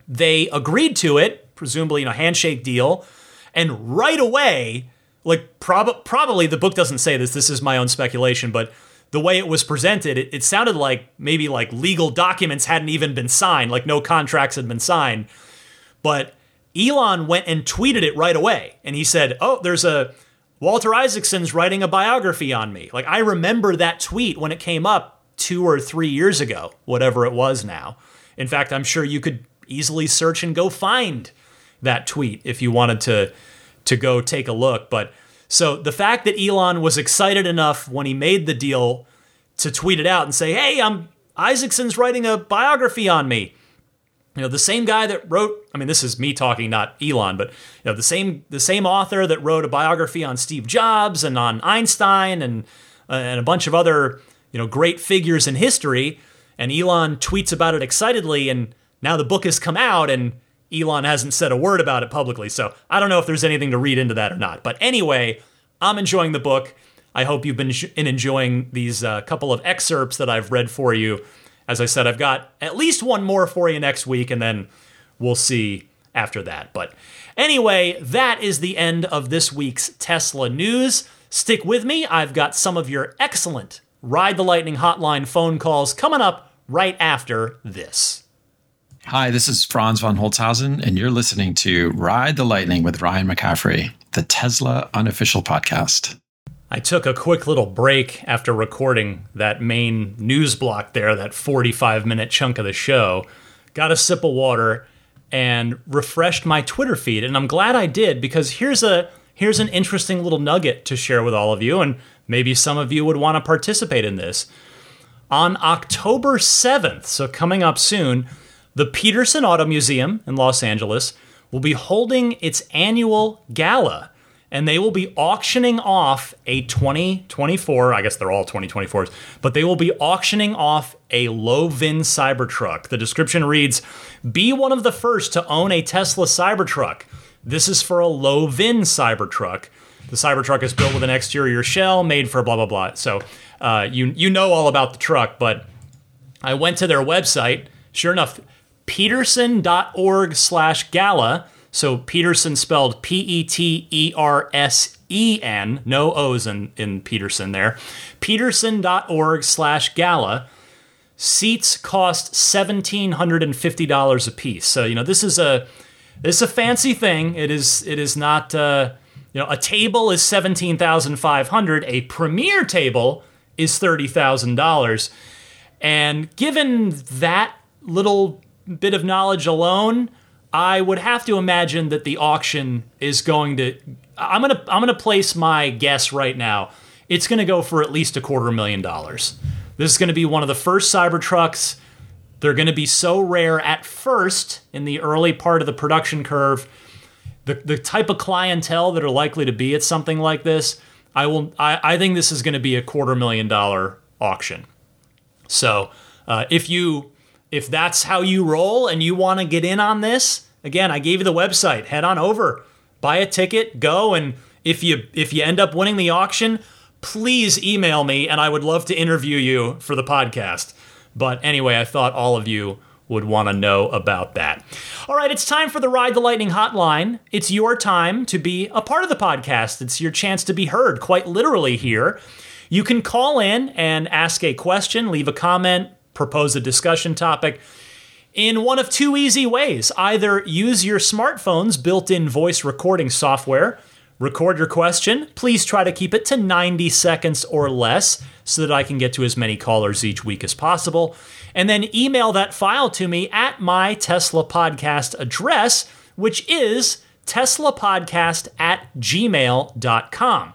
[SPEAKER 1] they agreed to it, presumably in a handshake deal, and right away, like prob- probably the book doesn't say this. This is my own speculation, but the way it was presented, it, it sounded like maybe like legal documents hadn't even been signed, like no contracts had been signed, but Elon went and tweeted it right away. And he said, Oh, there's a Walter Isaacson's writing a biography on me. Like, I remember that tweet when it came up two or three years ago, whatever it was now. In fact, I'm sure you could easily search and go find that tweet if you wanted to to go take a look. But so the fact that Elon was excited enough when he made the deal to tweet it out and say, "Hey, I'm Isaacson's writing a biography on me." You know, the same guy that wrote, I mean, this is me talking, not Elon, but you know, the same the same author that wrote a biography on Steve Jobs and on Einstein and uh, and a bunch of other, you know, great figures in history. And Elon tweets about it excitedly, and now the book has come out, and Elon hasn't said a word about it publicly. So I don't know if there's anything to read into that or not. But anyway, I'm enjoying the book. I hope you've been enjoying these uh, couple of excerpts that I've read for you. As I said, I've got at least one more for you next week, and then we'll see after that. But anyway, that is the end of this week's Tesla news. Stick with me. I've got some of your excellent Ride the Lightning hotline phone calls coming up right after this.
[SPEAKER 2] Hi, this is Franz von Holzhausen, and you're listening to Ride the Lightning with Ryan McCaffrey, the Tesla unofficial podcast.
[SPEAKER 1] I took a quick little break after recording that main news block there, that 45 minute chunk of the show, got a sip of water, and refreshed my Twitter feed. And I'm glad I did because here's a here's an interesting little nugget to share with all of you, and maybe some of you would want to participate in this. On October 7th, so coming up soon, the Petersen Auto Museum in Los Angeles will be holding its annual gala, and they will be auctioning off a 2024, I guess they're all 2024s, but they will be auctioning off a low VIN Cybertruck. The description reads Be one of the first to own a Tesla Cybertruck. This is for a low VIN Cybertruck. The Cybertruck is built with an exterior shell made for blah, blah, blah. So uh, you, you know all about the truck, but I went to their website. Sure enough, petersen.org slash gala. So Petersen spelled P E T E R S E N, no O's in, in Petersen there. Petersen.org slash gala. Seats cost $1,750 a piece. So, you know, this is a this is a fancy thing. It is it is not uh, you know, a table is 17,500, a premier table is $30,000. And given that little bit of knowledge alone, I would have to imagine that the auction is going to I'm to I'm to place my guess right now. It's to go for at least a quarter million dollars. This is to be one of the first Cybertrucks. They're to be so rare at first in the early part of the production curve. The the type of clientele that are likely to be at something like this, I will I, I think this is to be a quarter million dollar auction. So, uh, if you if that's how you roll and you want to get in on this, again, I gave you the website. Head on over, buy a ticket, go, and if you if you end up winning the auction, please email me, and I would love to interview you for the podcast. But anyway, I thought all of you would want to know about that. All right, it's time for the Ride the Lightning hotline. It's your time to be a part of the podcast. It's your chance to be heard, quite literally here. You can call in and ask a question, leave a comment, propose a discussion topic in one of two easy ways. Either use your smartphone's built in voice recording software, record your question. Please try to keep it to 90 seconds or less so that I can get to as many callers each week as possible. And then email that file to me at my Tesla podcast address, which is teslapodcast at gmail.com.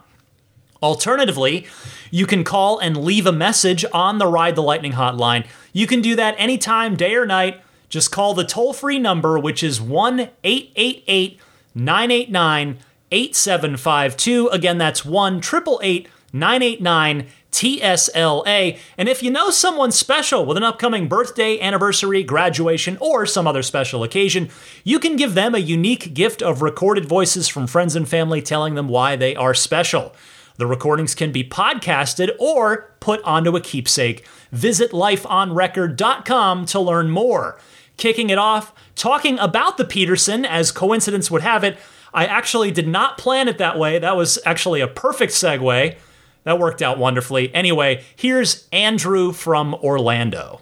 [SPEAKER 1] Alternatively, you can call and leave a message on the Ride the Lightning hotline. You can do that anytime, day or night. Just call the toll free number, which is 1 888 989 8752. Again, that's 1 888 989 TSLA. And if you know someone special with an upcoming birthday, anniversary, graduation, or some other special occasion, you can give them a unique gift of recorded voices from friends and family telling them why they are special. The recordings can be podcasted or put onto a keepsake. Visit lifeonrecord.com to learn more. Kicking it off, talking about the Petersen, as coincidence would have it, I actually did not plan it that way. That was actually a perfect segue. That worked out wonderfully. Anyway, here's Andrew from Orlando.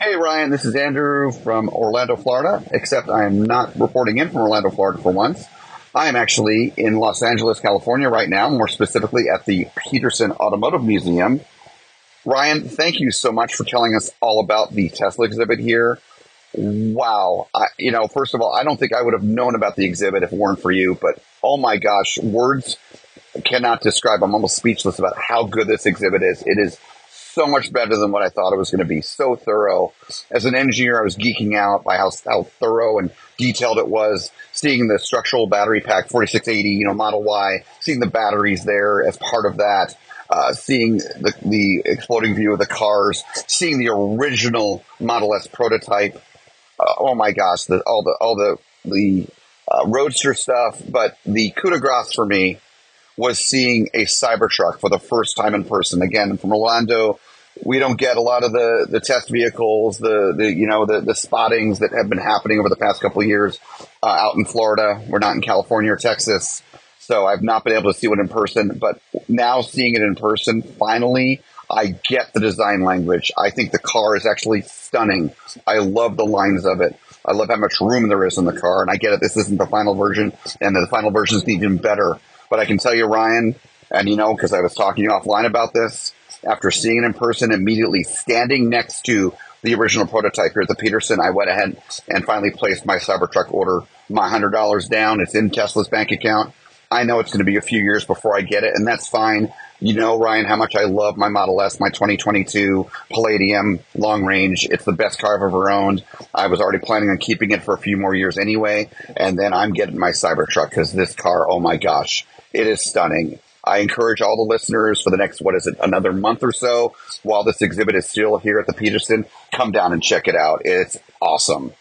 [SPEAKER 3] Hey, Ryan, this is Andrew from Orlando, Florida, except I am not reporting in from Orlando, Florida for once. I am actually in Los Angeles, California right now, more specifically at the Petersen Automotive Museum. Ryan, thank you so much for telling us all about the Tesla exhibit here. wow. I, you know, first of all, I don't think I would have known about the exhibit if it weren't for you, but oh my gosh, words cannot describe. I'm almost speechless about how good this exhibit is. It is so much better than what I thought it was going to be. So thorough. As an engineer, I was geeking out by how, how thorough and detailed it was. Seeing the structural battery pack 4680, you know, Model Y, seeing the batteries there as part of that. Uh, seeing the, the exploding view of the cars, seeing the original Model S prototype. Uh, oh my gosh, the, all the all the the uh, roadster stuff. But the coup de grace for me was seeing a Cybertruck for the first time in person. Again, from Orlando, we don't get a lot of the, the test vehicles, the, the you know the, the spottings that have been happening over the past couple of years uh, out in Florida. We're not in California or Texas. So I've not been able to see one in person, but now seeing it in person, finally, I get the design language. I think the car is actually stunning. I love the lines of it. I love how much room there is in the car, and I get it. This isn't the final version, and the final version is even better. But I can tell you, Ryan, and you know, because I was talking offline about this, after seeing it in person, immediately standing next to the original prototype here at the Petersen, I went ahead and finally placed my Cybertruck order, my $100 down. It's in Tesla's bank account. I know it's going to be a few years before I get it, and that's fine. You know, Ryan, how much I love my Model S, my 2022 Palladium long range. It's the best car I've ever owned. I was already planning on keeping it for a few more years anyway, and then I'm getting my Cybertruck because this car, oh my gosh, it is stunning. I encourage all the listeners for the next, what is it, another month or so, while this exhibit is still here at the Petersen, come down and check it out. It's awesome.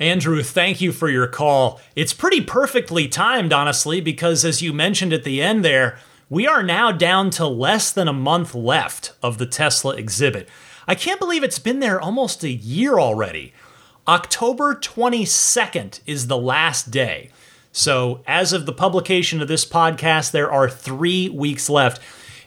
[SPEAKER 1] Andrew, thank you for your call. It's pretty perfectly timed, honestly, because as you mentioned at the end there, we are now down to less than a month left of the Tesla exhibit. I can't believe it's been there almost a year already. October 22nd is the last day. So, as of the publication of this podcast, there are three weeks left.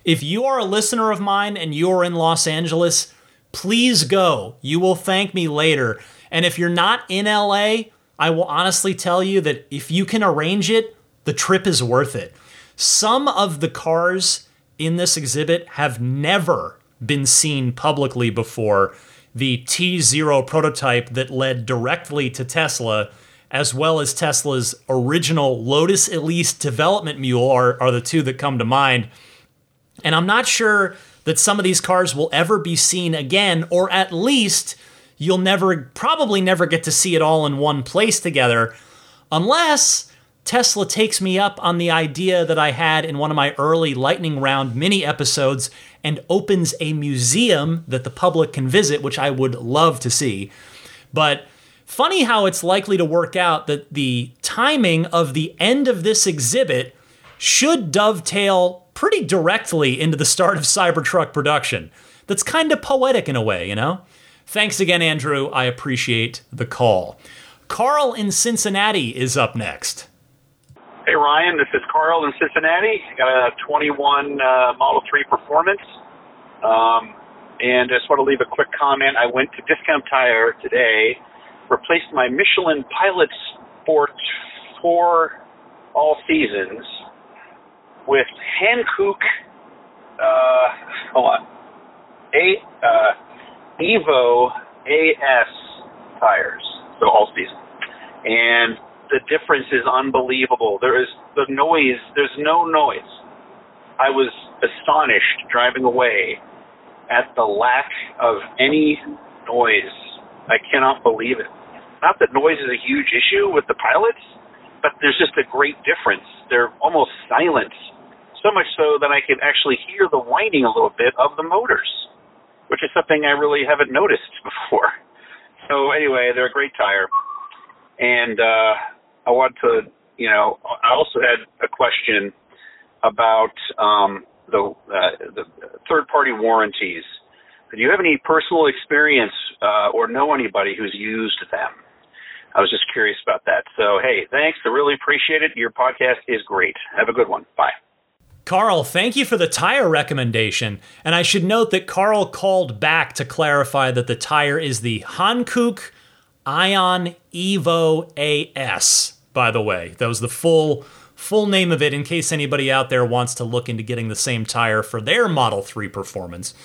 [SPEAKER 1] If you are a listener of mine and you're in Los Angeles, please go. You will thank me later and if you're not in LA, I will honestly tell you that if you can arrange it, the trip is worth it. Some of the cars in this exhibit have never been seen publicly before. The T0 prototype that led directly to Tesla, as well as Tesla's original Lotus Elise development mule, are, are the two that come to mind. And I'm not sure that some of these cars will ever be seen again, or at least you'll never, probably never get to see it all in one place together unless Tesla takes me up on the idea that I had in one of my early Lightning Round mini episodes and opens a museum that the public can visit, which I would love to see. But funny how it's likely to work out that the timing of the end of this exhibit should dovetail pretty directly into the start of Cybertruck production. That's kind of poetic in a way, you know? Thanks again, Andrew. I appreciate the call. Carl in Cincinnati is up next.
[SPEAKER 4] Hey, Ryan. This is Carl in Cincinnati. Got a 21 uh, Model 3 Performance. Um, and I just want to leave a quick comment. I went to Discount Tire today, replaced my Michelin Pilot Sport for all seasons with Hankook, uh, hold on, a, uh, Evo AS tires, so all season. And the difference is unbelievable. There is the noise, there's no noise. I was astonished driving away at the lack of any noise. I cannot believe it. Not that noise is a huge issue with the pilots, but there's just a great difference. They're almost silent, so much so that I can actually hear the whining a little bit of the motors which is something I really haven't noticed before. So anyway, they're a great tire, and uh, I want to, you know, I also had a question about um, the uh, the third party warranties. Do you have any personal experience uh, or know anybody who's used them? I was just curious about that. So, hey, thanks. I really appreciate it. Your podcast is great. Have a good one. Bye.
[SPEAKER 1] Carl, thank you for the tire recommendation. And I should note that Carl called back to clarify that the tire is the Hankook Ion Evo AS, by the way. That was the full full name of it in case anybody out there wants to look into getting the same tire for their Model 3 performance.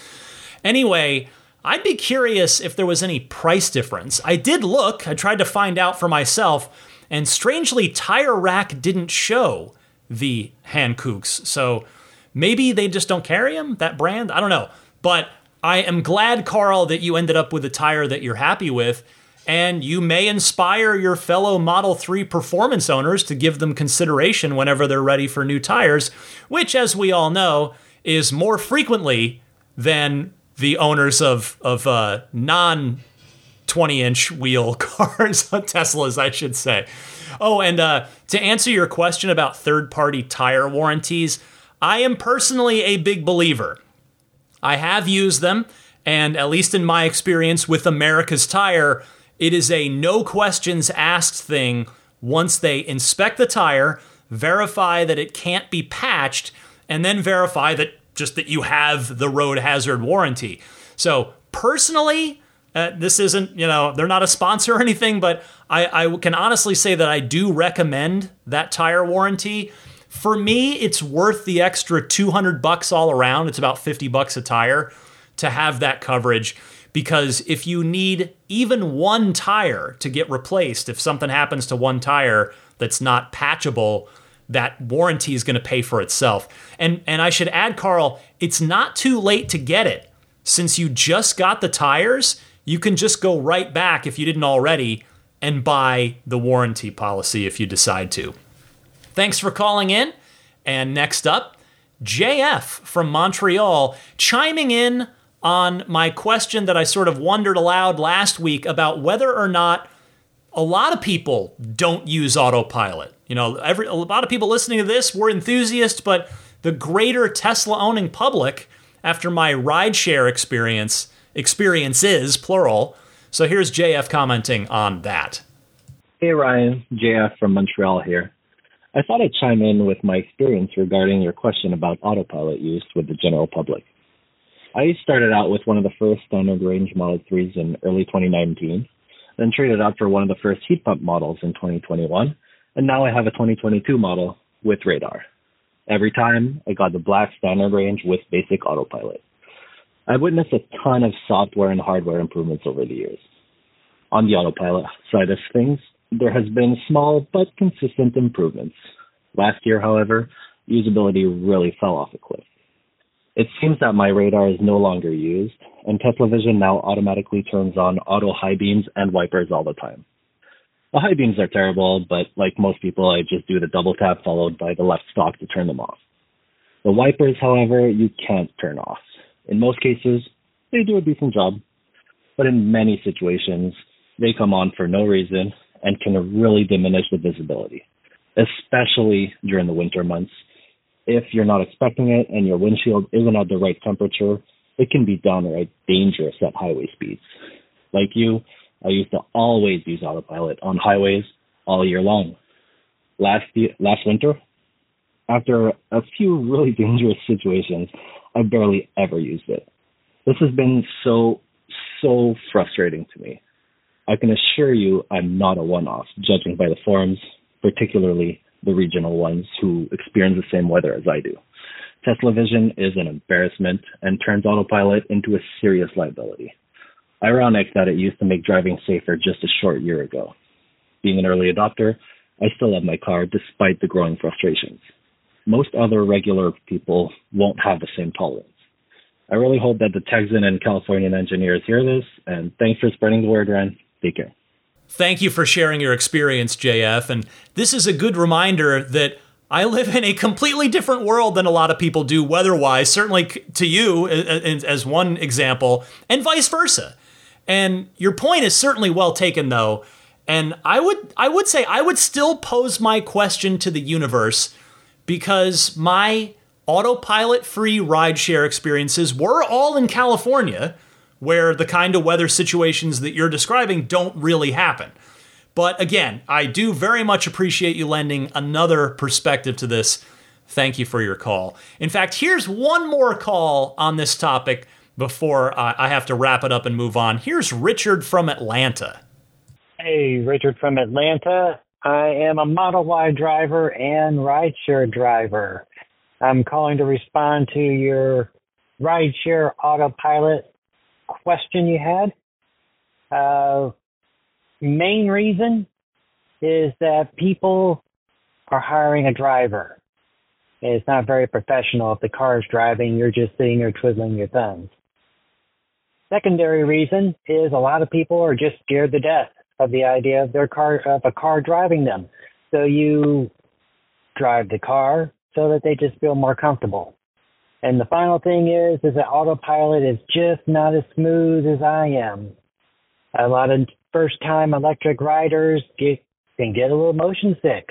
[SPEAKER 1] Anyway, I'd be curious if there was any price difference. I did look, I tried to find out for myself, and strangely, Tire Rack didn't show the Hankooks. So maybe they just don't carry them, that brand? I don't know. But I am glad, Carl, that you ended up with a tire that you're happy with. And you may inspire your fellow Model 3 performance owners to give them consideration whenever they're ready for new tires, which, as we all know, is more frequently than the owners of of uh, non 20 inch wheel cars, Teslas, I should say. Oh, and uh, to answer your question about third party tire warranties, I am personally a big believer. I have used them, and at least in my experience with America's Tire, it is a no questions asked thing once they inspect the tire, verify that it can't be patched, and then verify that just that you have the road hazard warranty. So personally, uh, this isn't, you know, they're not a sponsor or anything, but I, I can honestly say that I do recommend that tire warranty. For me, it's worth the extra 200 bucks all around. It's about 50 bucks a tire to have that coverage because if you need even one tire to get replaced, if something happens to one tire that's not patchable, that warranty is going to pay for itself. And and I should add Carl, it's not too late to get it. Since you just got the tires, you can just go right back if you didn't already and buy the warranty policy if you decide to. Thanks for calling in. And next up, JF from Montreal chiming in on my question that I sort of wondered aloud last week about whether or not a lot of people don't use autopilot. You know, every a lot of people listening to this were enthusiasts, but the greater Tesla owning public, after my rideshare experience, experiences plural. So here's JF commenting on that.
[SPEAKER 5] Hey Ryan, JF from Montreal here. I thought I'd chime in with my experience regarding your question about autopilot use with the general public. I started out with one of the first standard range Model 3s in early 2019, then traded up for one of the first heat pump models in 2021, and now I have a 2022 model with radar. Every time I got the black standard range with basic autopilot. I've witnessed a ton of software and hardware improvements over the years. On the autopilot side of things, there has been small but consistent improvements. Last year, however, usability really fell off a cliff. It seems that my radar is no longer used, and Tesla Vision now automatically turns on auto high beams and wipers all the time. The high beams are terrible, but like most people, I just do the double tap followed by the left stalk to turn them off. The wipers, however, you can't turn off. In most cases, they do a decent job, but in many situations, they come on for no reason and can really diminish the visibility, especially during the winter months. If you're not expecting it and your windshield isn't at the right temperature, it can be downright dangerous at highway speeds. Like you, I used to always use autopilot on highways all year long. Last year, last winter, after a few really dangerous situations, I barely ever used it. This has been so, so frustrating to me. I can assure you I'm not a one-off, judging by the forums, particularly the regional ones who experience the same weather as I do. Tesla Vision is an embarrassment and turns autopilot into a serious liability. Ironic that it used to make driving safer just a short year ago. Being an early adopter, I still love my car despite the growing frustrations. Most other regular people won't have the same tolerance. I really hope that the Texan and Californian engineers hear this, and thanks for spreading the word, Ren. Take care.
[SPEAKER 1] Thank you for sharing your experience, JF. And this is a good reminder that I live in a completely different world than a lot of people do weather wise, certainly to you as one example, and vice versa. And your point is certainly well taken though. And I would I would say I would still pose my question to the universe because my autopilot free rideshare experiences were all in California where the kind of weather situations that you're describing don't really happen. But again, I do very much appreciate you lending another perspective to this. Thank you for your call. In fact, here's one more call on this topic before uh, I have to wrap it up and move on. Here's Richard from Atlanta.
[SPEAKER 6] Hey, Richard from Atlanta. I am a Model Y driver and rideshare driver. I'm calling to respond to your rideshare autopilot question you had. Uh, main reason is that people are hiring a driver. It's not very professional if the car is driving, you're just sitting there twiddling your thumbs. Secondary reason is a lot of people are just scared to death of the idea of their car of a car driving them. So you drive the car so that they just feel more comfortable. And the final thing is is that autopilot is just not as smooth as I am. A lot of first time electric riders get can get a little motion sick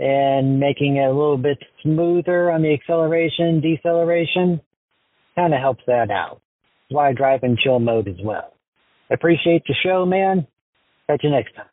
[SPEAKER 6] and making it a little bit smoother on the acceleration, deceleration kind of helps that out. Why I drive in chill mode as well. Appreciate the show, man. Catch you next time.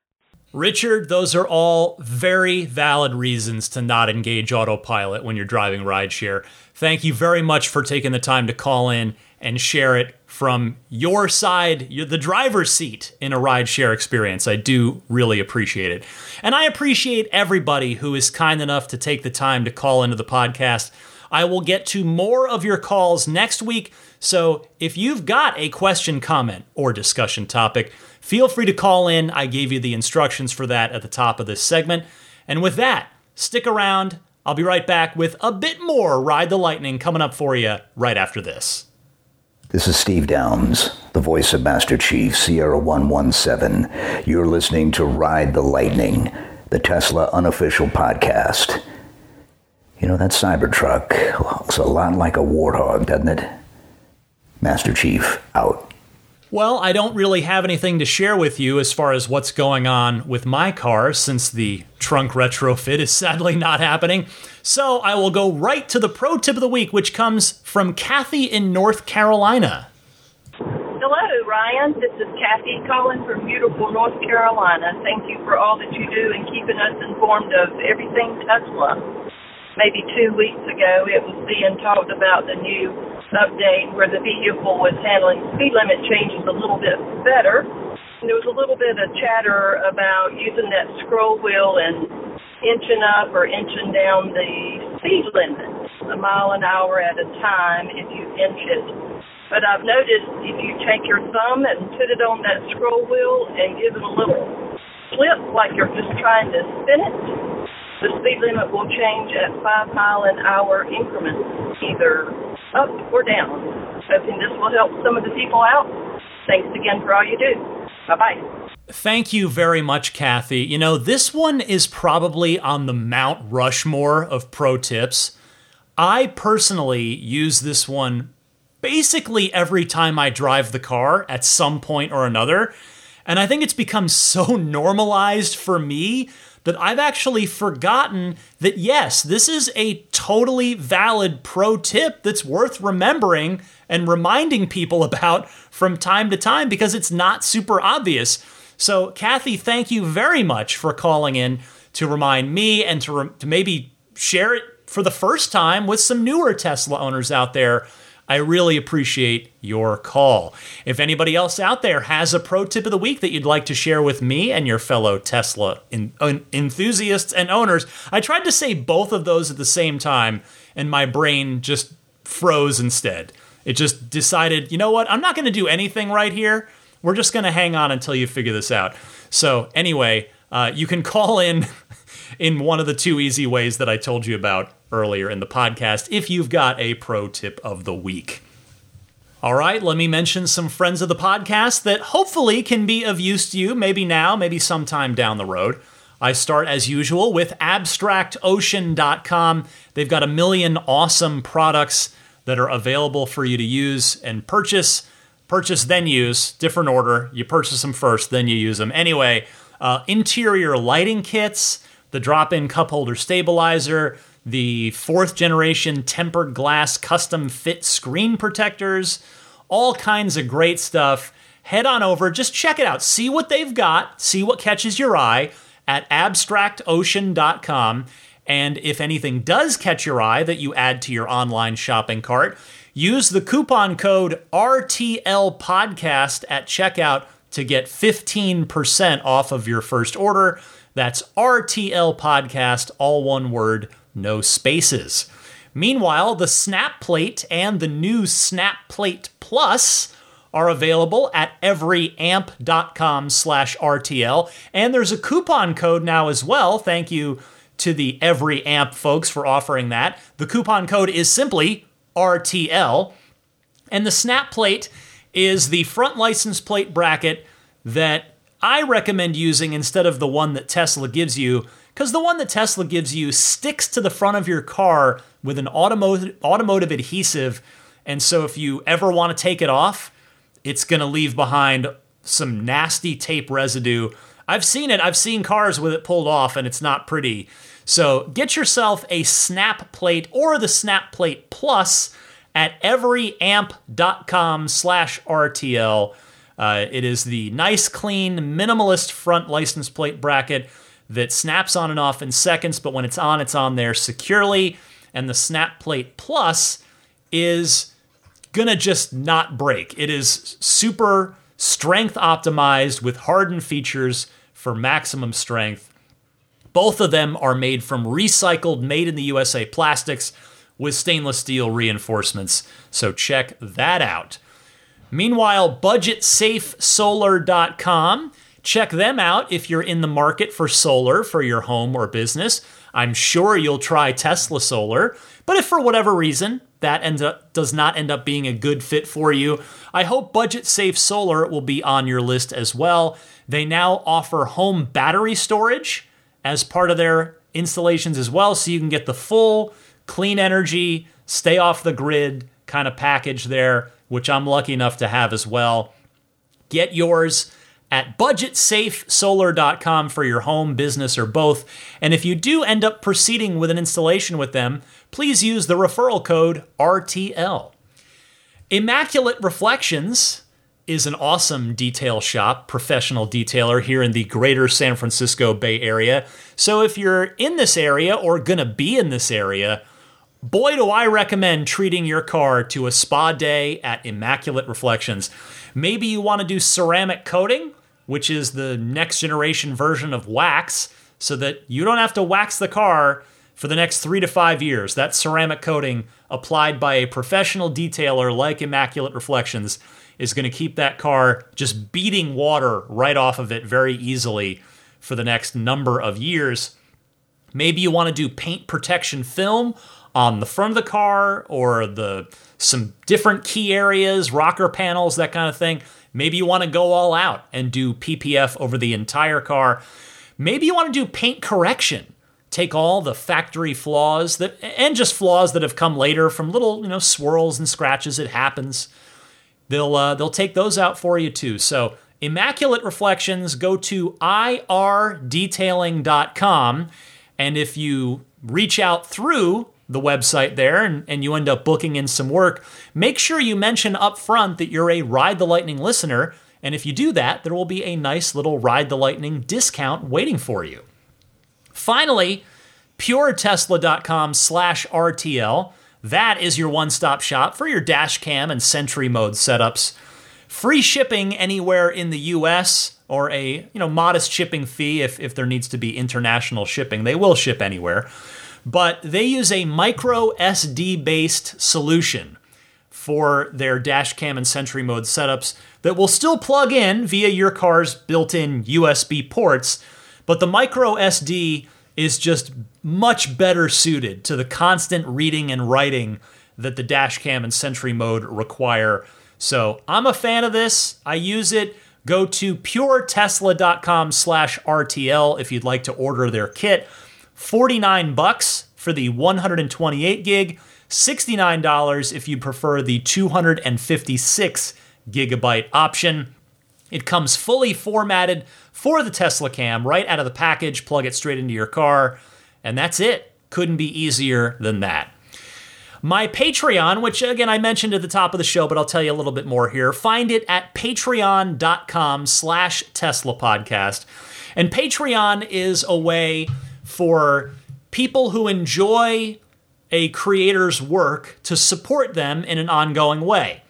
[SPEAKER 1] Richard, those are all very valid reasons to not engage autopilot when you're driving rideshare. Thank you very much for taking the time to call in and share it from your side, the driver's seat in a rideshare experience. I do really appreciate it. And I appreciate everybody who is kind enough to take the time to call into the podcast. I will get to more of your calls next week. So if you've got a question, comment, or discussion topic, feel free to call in. I gave you the instructions for that at the top of this segment. And with that, stick around. I'll be right back with a bit more Ride the Lightning coming up for you right after this.
[SPEAKER 7] This is Steve Downes, the voice of Master Chief Sierra 117. You're listening to Ride the Lightning, the Tesla unofficial podcast. You know, that Cybertruck looks a lot like a warthog, doesn't it? Master Chief, out.
[SPEAKER 1] Well, I don't really have anything to share with you as far as what's going on with my car since the trunk retrofit is sadly not happening. So I will go right to the pro tip of the week, which comes from Kathy in North Carolina.
[SPEAKER 8] Hello, Ryan. This is Kathy calling from beautiful North Carolina. Thank you for all that you do and keeping us informed of everything Tesla. Maybe two weeks ago, it was being talked about the new update where the vehicle was handling speed limit changes a little bit better. And there was a little bit of chatter about using that scroll wheel and inching up or inching down the speed limit a mile an hour at a time if you inch it. But I've noticed if you take your thumb and put it on that scroll wheel and give it a little flip like you're just trying to spin it, the speed limit will change at five mile an hour increments, either up or down. Hoping this will help some of the people out. Thanks again for all you do. Bye bye.
[SPEAKER 1] Thank you very much, Kathy. You know, this one is probably on the Mount Rushmore of pro tips. I personally use this one basically every time I drive the car at some point or another. And I think it's become so normalized for me that I've actually forgotten that yes, this is a totally valid pro tip that's worth remembering and reminding people about from time to time because it's not super obvious. So, Kathy, thank you very much for calling in to remind me and to, re- to maybe share it for the first time with some newer Tesla owners out there I really appreciate your call. If anybody else out there has a pro tip of the week that you'd like to share with me and your fellow Tesla enthusiasts and owners, I tried to say both of those at the same time, and my brain just froze instead. It just decided, you know what, I'm not going to do anything right here. We're just going to hang on until you figure this out. So, anyway, uh, you can call in in one of the two easy ways that I told you about earlier in the podcast if you've got a pro tip of the week. All right, let me mention some friends of the podcast that hopefully can be of use to you, maybe now, maybe sometime down the road. I start as usual with abstractocean.com. They've got a million awesome products that are available for you to use and purchase. Purchase, then use, different order. You purchase them first, then you use them. Anyway, uh, interior lighting kits, the drop in cup holder stabilizer, the fourth generation tempered glass custom fit screen protectors, all kinds of great stuff. Head on over, just check it out. See what they've got, see what catches your eye at abstractocean.com. And if anything does catch your eye that you add to your online shopping cart, use the coupon code RTL Podcast at checkout to get 15% off of your first order. That's RTL Podcast, all one word no spaces. Meanwhile, the Snap Plate and the new Snap Plate Plus are available at everyamp.com slash RTL. And there's a coupon code now as well. Thank you to the Every Amp folks for offering that. The coupon code is simply RTL. And the snap plate is the front license plate bracket that I recommend using instead of the one that Tesla gives you, because the one that Tesla gives you sticks to the front of your car with an automotive, automotive adhesive. And so if you ever want to take it off, it's going to leave behind some nasty tape residue. I've seen it. I've seen cars with it pulled off, and it's not pretty. So get yourself a snap plate or the snap plate plus at everyamp.com slash RTL. Uh, it is the nice, clean, minimalist front license plate bracket that snaps on and off in seconds, but when it's on, it's on there securely. And the snap plate plus is gonna just not break. It is super strength optimized with hardened features for maximum strength. Both of them are made from recycled, made in the USA plastics with stainless steel reinforcements. So check that out. Meanwhile, budgetsafesolar.com. Check them out if you're in the market for solar for your home or business. I'm sure you'll try Tesla Solar, but if for whatever reason that ends up does not end up being a good fit for you, I hope Budget Safe Solar will be on your list as well. They now offer home battery storage as part of their installations as well, so you can get the full clean energy, stay off the grid kind of package there, which I'm lucky enough to have as well. Get yours at budgetsafesolar.com for your home, business, or both. And if you do end up proceeding with an installation with them, please use the referral code RTL. Immaculate Reflections is an awesome detail shop, professional detailer here in the greater San Francisco Bay Area. So if you're in this area or gonna be in this area, boy, do I recommend treating your car to a spa day at Immaculate Reflections. Maybe you want to do ceramic coating, which is the next generation version of wax, so that you don't have to wax the car for the next three to five years. That ceramic coating applied by a professional detailer like Immaculate Reflections is going to keep that car just beating water right off of it very easily for the next number of years. Maybe you want to do paint protection film on the front of the car or the some different key areas, rocker panels, that kind of thing. Maybe you want to go all out and do PPF over the entire car. Maybe you want to do paint correction. Take all the factory flaws that and just flaws that have come later from little, you know, swirls and scratches. It happens. They'll uh, they'll take those out for you too. So immaculate reflections. Go to irdetailing.com, and if you reach out through the website there and, and you end up booking in some work, make sure you mention up front that you're a Ride the Lightning listener. And if you do that, there will be a nice little Ride the Lightning discount waiting for you. Finally, puretesla.com slash RTL. That is your one stop shop for your dash cam and Sentry mode setups. Free shipping anywhere in the US or a you know modest shipping fee if, if there needs to be international shipping. They will ship anywhere but they use a micro SD based solution for their dash cam and Sentry mode setups that will still plug in via your car's built in USB ports, but the micro SD is just much better suited to the constant reading and writing that the dash cam and Sentry mode require. So I'm a fan of this. I use it. Go to puretesla.com slash RTL if you'd like to order their kit. 49 bucks for the 128 gig, $69 if you prefer the 256 gigabyte option. It comes fully formatted for the Tesla Cam right out of the package, plug it straight into your car, and that's it. Couldn't be easier than that. My Patreon, which again I mentioned at the top of the show, but I'll tell you a little bit more here. Find it at patreon.com slash Tesla podcast. And Patreon is a way for people who enjoy a creator's work to support them in an ongoing way.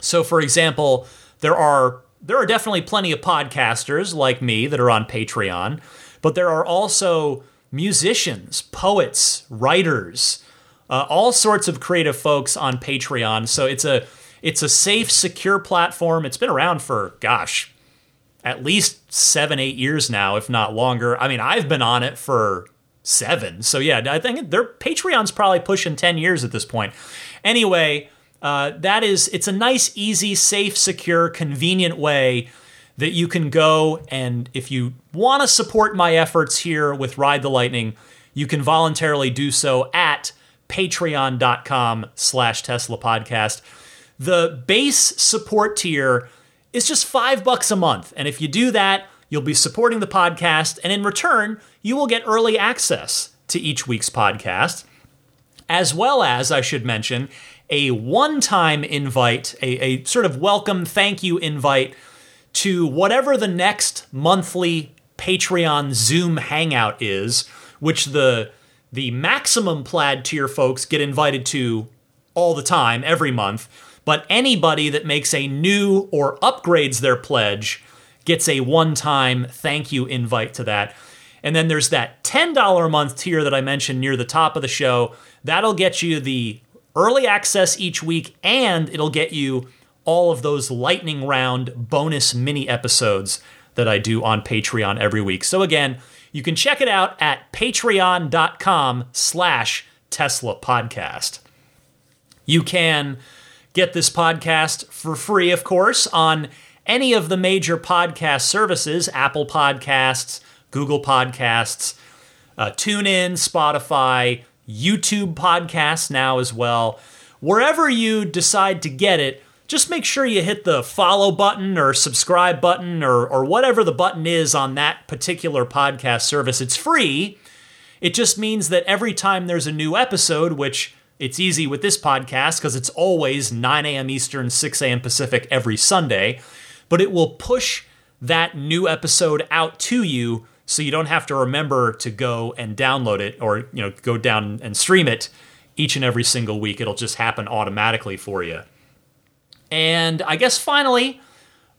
[SPEAKER 1] So for example, there are there are definitely plenty of podcasters like me that are on Patreon, but there are also musicians, poets, writers, uh, all sorts of creative folks on Patreon. So it's a It's a safe, secure platform. It's been around for, gosh, at least seven, eight years now, if not longer. I mean, I've been on it for seven. So yeah, I think their Patreon's probably pushing 10 years at this point. Anyway, uh, that is, it's a nice, easy, safe, secure, convenient way that you can go and if you want to support my efforts here with Ride the Lightning, you can voluntarily do so at patreon.com slash Tesla podcast. The base support tier is just five bucks a month. And if you do that, you'll be supporting the podcast. And in return, you will get early access to each week's podcast, as well as, I should mention, a one time invite, a, a sort of welcome thank you invite to whatever the next monthly Patreon Zoom hangout is, which the the maximum plaid tier folks get invited to all the time, every month. But anybody that makes a new or upgrades their pledge gets a one time thank you invite to that. And then there's that $10 a month tier that I mentioned near the top of the show. That'll get you the early access each week and it'll get you all of those lightning round bonus mini episodes that I do on Patreon every week. So again, you can check it out at patreon.com slash Tesla podcast. You can get this podcast for free, of course, on any of the major podcast services Apple Podcasts, Google Podcasts, uh, TuneIn, Spotify, YouTube Podcasts now as well. Wherever you decide to get it, just make sure you hit the follow button or subscribe button or, or whatever the button is on that particular podcast service. It's free. It just means that every time there's a new episode, which it's easy with this podcast because it's always 9 a.m. Eastern, 6 a.m. Pacific every Sunday, but it will push that new episode out to you so you don't have to remember to go and download it or you know go down and stream it each and every single week. It'll just happen automatically for you. And I guess finally,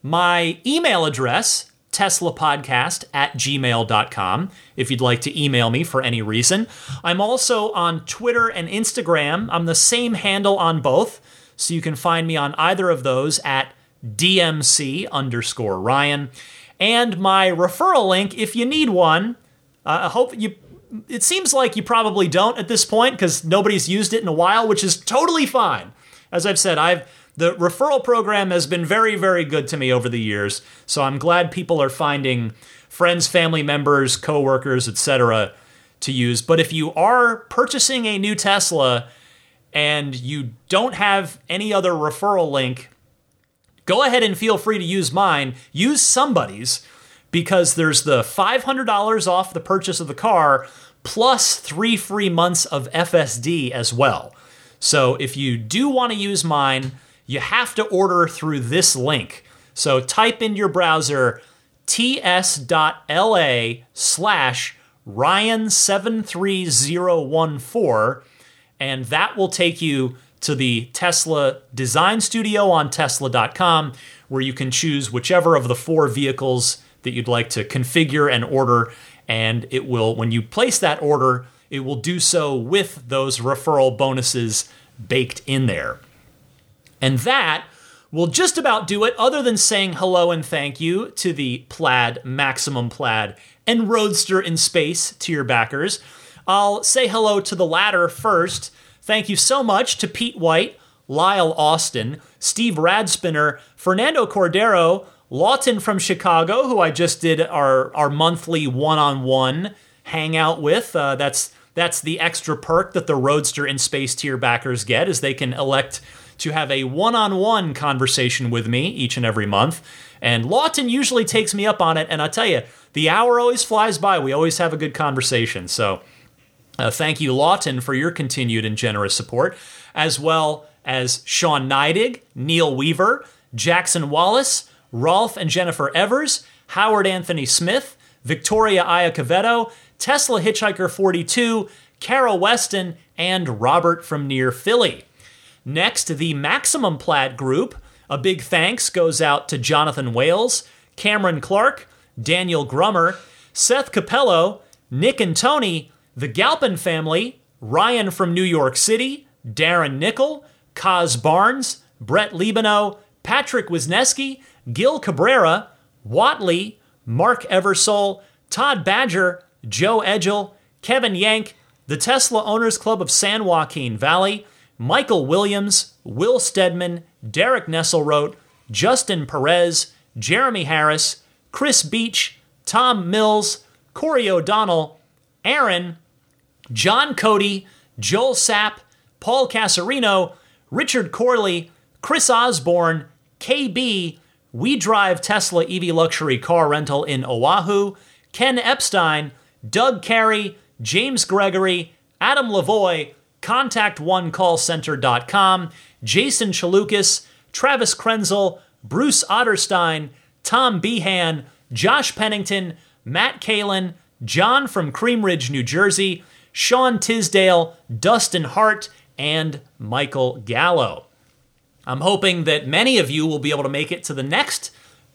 [SPEAKER 1] my email address, teslapodcast at gmail.com, if you'd like to email me for any reason. I'm also on Twitter and Instagram. I'm the same handle on both, so you can find me on either of those at DMC underscore Ryan. And my referral link, if you need one, uh, I hope you. It seems like you probably don't at this point because nobody's used it in a while, which is totally fine. As I've said, I've the referral program has been very, very good to me over the years. So I'm glad people are finding friends, family members, coworkers, etc. to use. But if you are purchasing a new Tesla and you don't have any other referral link, go ahead and feel free to use mine. Use somebody's because there's the $500 off the purchase of the car plus three free months of FSD as well. So if you do want to use mine, you have to order through this link. So type in your browser ts.la slash Ryan73014, and that will take you to the Tesla Design Studio on Tesla.com, where you can choose whichever of the four vehicles that you'd like to configure and order. And it will, when you place that order, it will do so with those referral bonuses baked in there. And that will just about do it, other than saying hello and thank you to the Plaid, Maximum Plaid, and Roadster in Space tier backers. I'll say hello to the latter first. Thank you so much to Pete White, Lyle Austin, Steve Radspinner, Fernando Cordero, Lawton from Chicago, who I just did our, our monthly one on one hangout with. Uh, that's that's the extra perk that the Roadster in Space tier backers get, is they can elect to have a one on one conversation with me each and every month. And Lawton usually takes me up on it. And I tell you, the hour always flies by. We always have a good conversation. So uh, thank you, Lawton, for your continued and generous support, as well as Sean Neidig, Neil Weaver, Jackson Wallace, Rolf and Jennifer Evers, Howard Anthony Smith, Victoria Iacovetto, Tesla Hitchhiker 42, Carol Weston, and Robert from near Philly. Next, the Maximum Plaid Group. A big thanks goes out to Jonathan Wales, Cameron Clark, Daniel Grummer, Seth Capello, Nick and Tony, the Galpin family, Ryan from New York City, Darren Nickel, Kaz Barnes, Brett Libano, Patrick Wisneski, Gil Cabrera, Watley, Mark Eversole, Todd Badger, Joe Edgel, Kevin Yank, the Tesla Owners Club of San Joaquin Valley, Michael Williams, Will Stedman, Derek Nesselrote, Justin Perez, Jeremy Harris, Chris Beach, Tom Mills, Corey O'Donnell, Aaron, John Cody, Joel Sapp, Paul Casarino, Richard Corley, Chris Osborne, KB, We Drive Tesla EV Luxury Car Rental in Oahu, Ken Epstein, Doug Carey, James Gregory, Adam Lavoy, ContactOneCallCenter.com, Jason Chalukas, Travis Krenzel, Bruce Otterstein, Tom Behan, Josh Pennington, Matt Kalin, John from Cream Ridge, New Jersey, Sean Tisdale, Dustin Hart, and Michael Gallo. I'm hoping that many of you will be able to make it to the next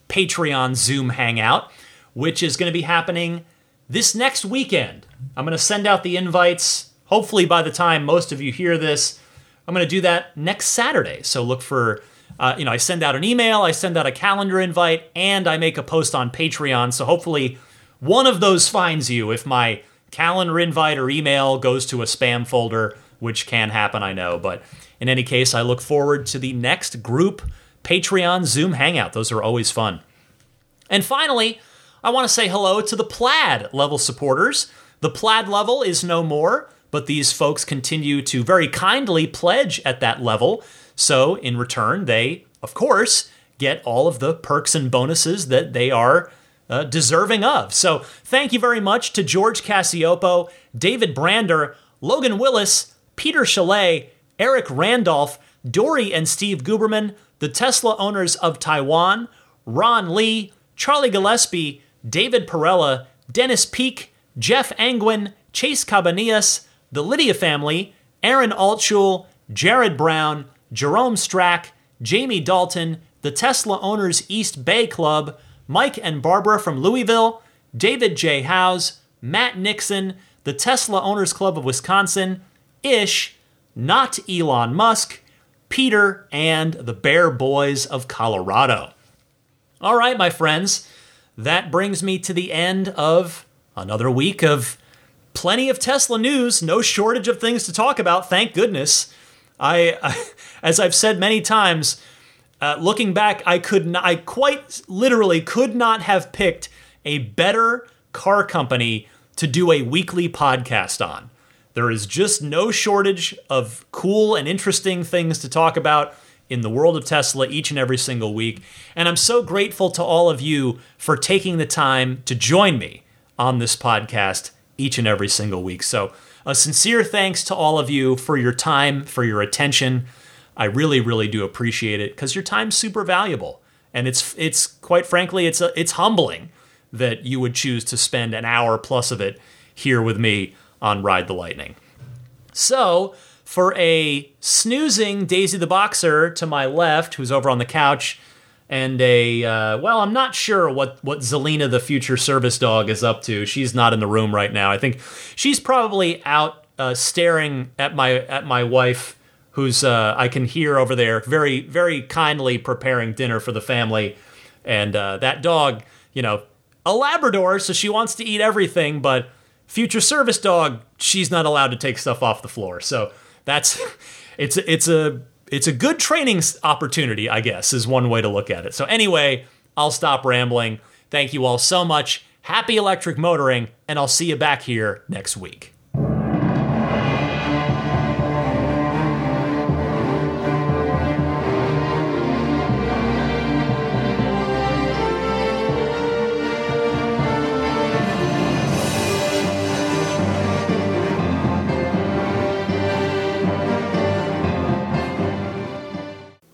[SPEAKER 1] Patreon Zoom Hangout, which is going to be happening this next weekend. I'm going to send out the invites. Hopefully, by the time most of you hear this, I'm going to do that next Saturday. So look for, uh, you know, I send out an email, I send out a calendar invite, and I make a post on Patreon. So hopefully, one of those finds you if my calendar invite or email goes to a spam folder, which can happen, I know. But in any case, I look forward to the next group Patreon Zoom Hangout. Those are always fun. And finally, I want to say hello to the Plaid level supporters. The Plaid level is no more, but these folks continue to very kindly pledge at that level. So, in return, they, of course, get all of the perks and bonuses that they are uh, deserving of. So, thank you very much to George Cassiopo, David Brander, Logan Willis, Peter Chalet, Eric Randolph, Dory and Steve Guberman, the Tesla owners of Taiwan, Ron Lee, Charlie Gillespie, David Perella, Dennis Peak, Jeff Angwin, Chase Cabanillas, the Lydia family, Aaron Altschul, Jared Brown, Jerome Strack, Jamie Dalton, the Tesla Owners East Bay Club, Mike and Barbara from Louisville, David J. Howes, Matt Nixon, the Tesla Owners Club of Wisconsin, Ish, not Elon Musk, Peter, and the Bear Boys of Colorado. All right, my friends, that brings me to the end of another week of plenty of Tesla news. No shortage of things to talk about, thank goodness. I, I as I've said many times, uh, looking back, I could not, I quite literally could not have picked a better car company to do a weekly podcast on. There is just no shortage of cool and interesting things to talk about in the world of Tesla each and every single week. And I'm so grateful to all of you for taking the time to join me on this podcast each and every single week. So, a sincere thanks to all of you for your time, for your attention. I really, really do appreciate it because your time's super valuable, and it's it's quite frankly it's a, it's humbling that you would choose to spend an hour plus of it here with me on Ride the Lightning. So, for a snoozing Daisy the Boxer to my left, who's over on the couch, and a uh, well, I'm not sure what what Zelina the future service dog is up to. She's not in the room right now. I think she's probably out uh, staring at my at my wife, who's uh, I can hear over there, very very kindly preparing dinner for the family, and uh, that dog, you know, a Labrador, so she wants to eat everything, but future service dog, she's not allowed to take stuff off the floor. So that's it's it's a it's a good training opportunity, I guess, is one way to look at it. So anyway, I'll stop rambling. Thank you all so much. Happy electric motoring, and I'll see you back here next week.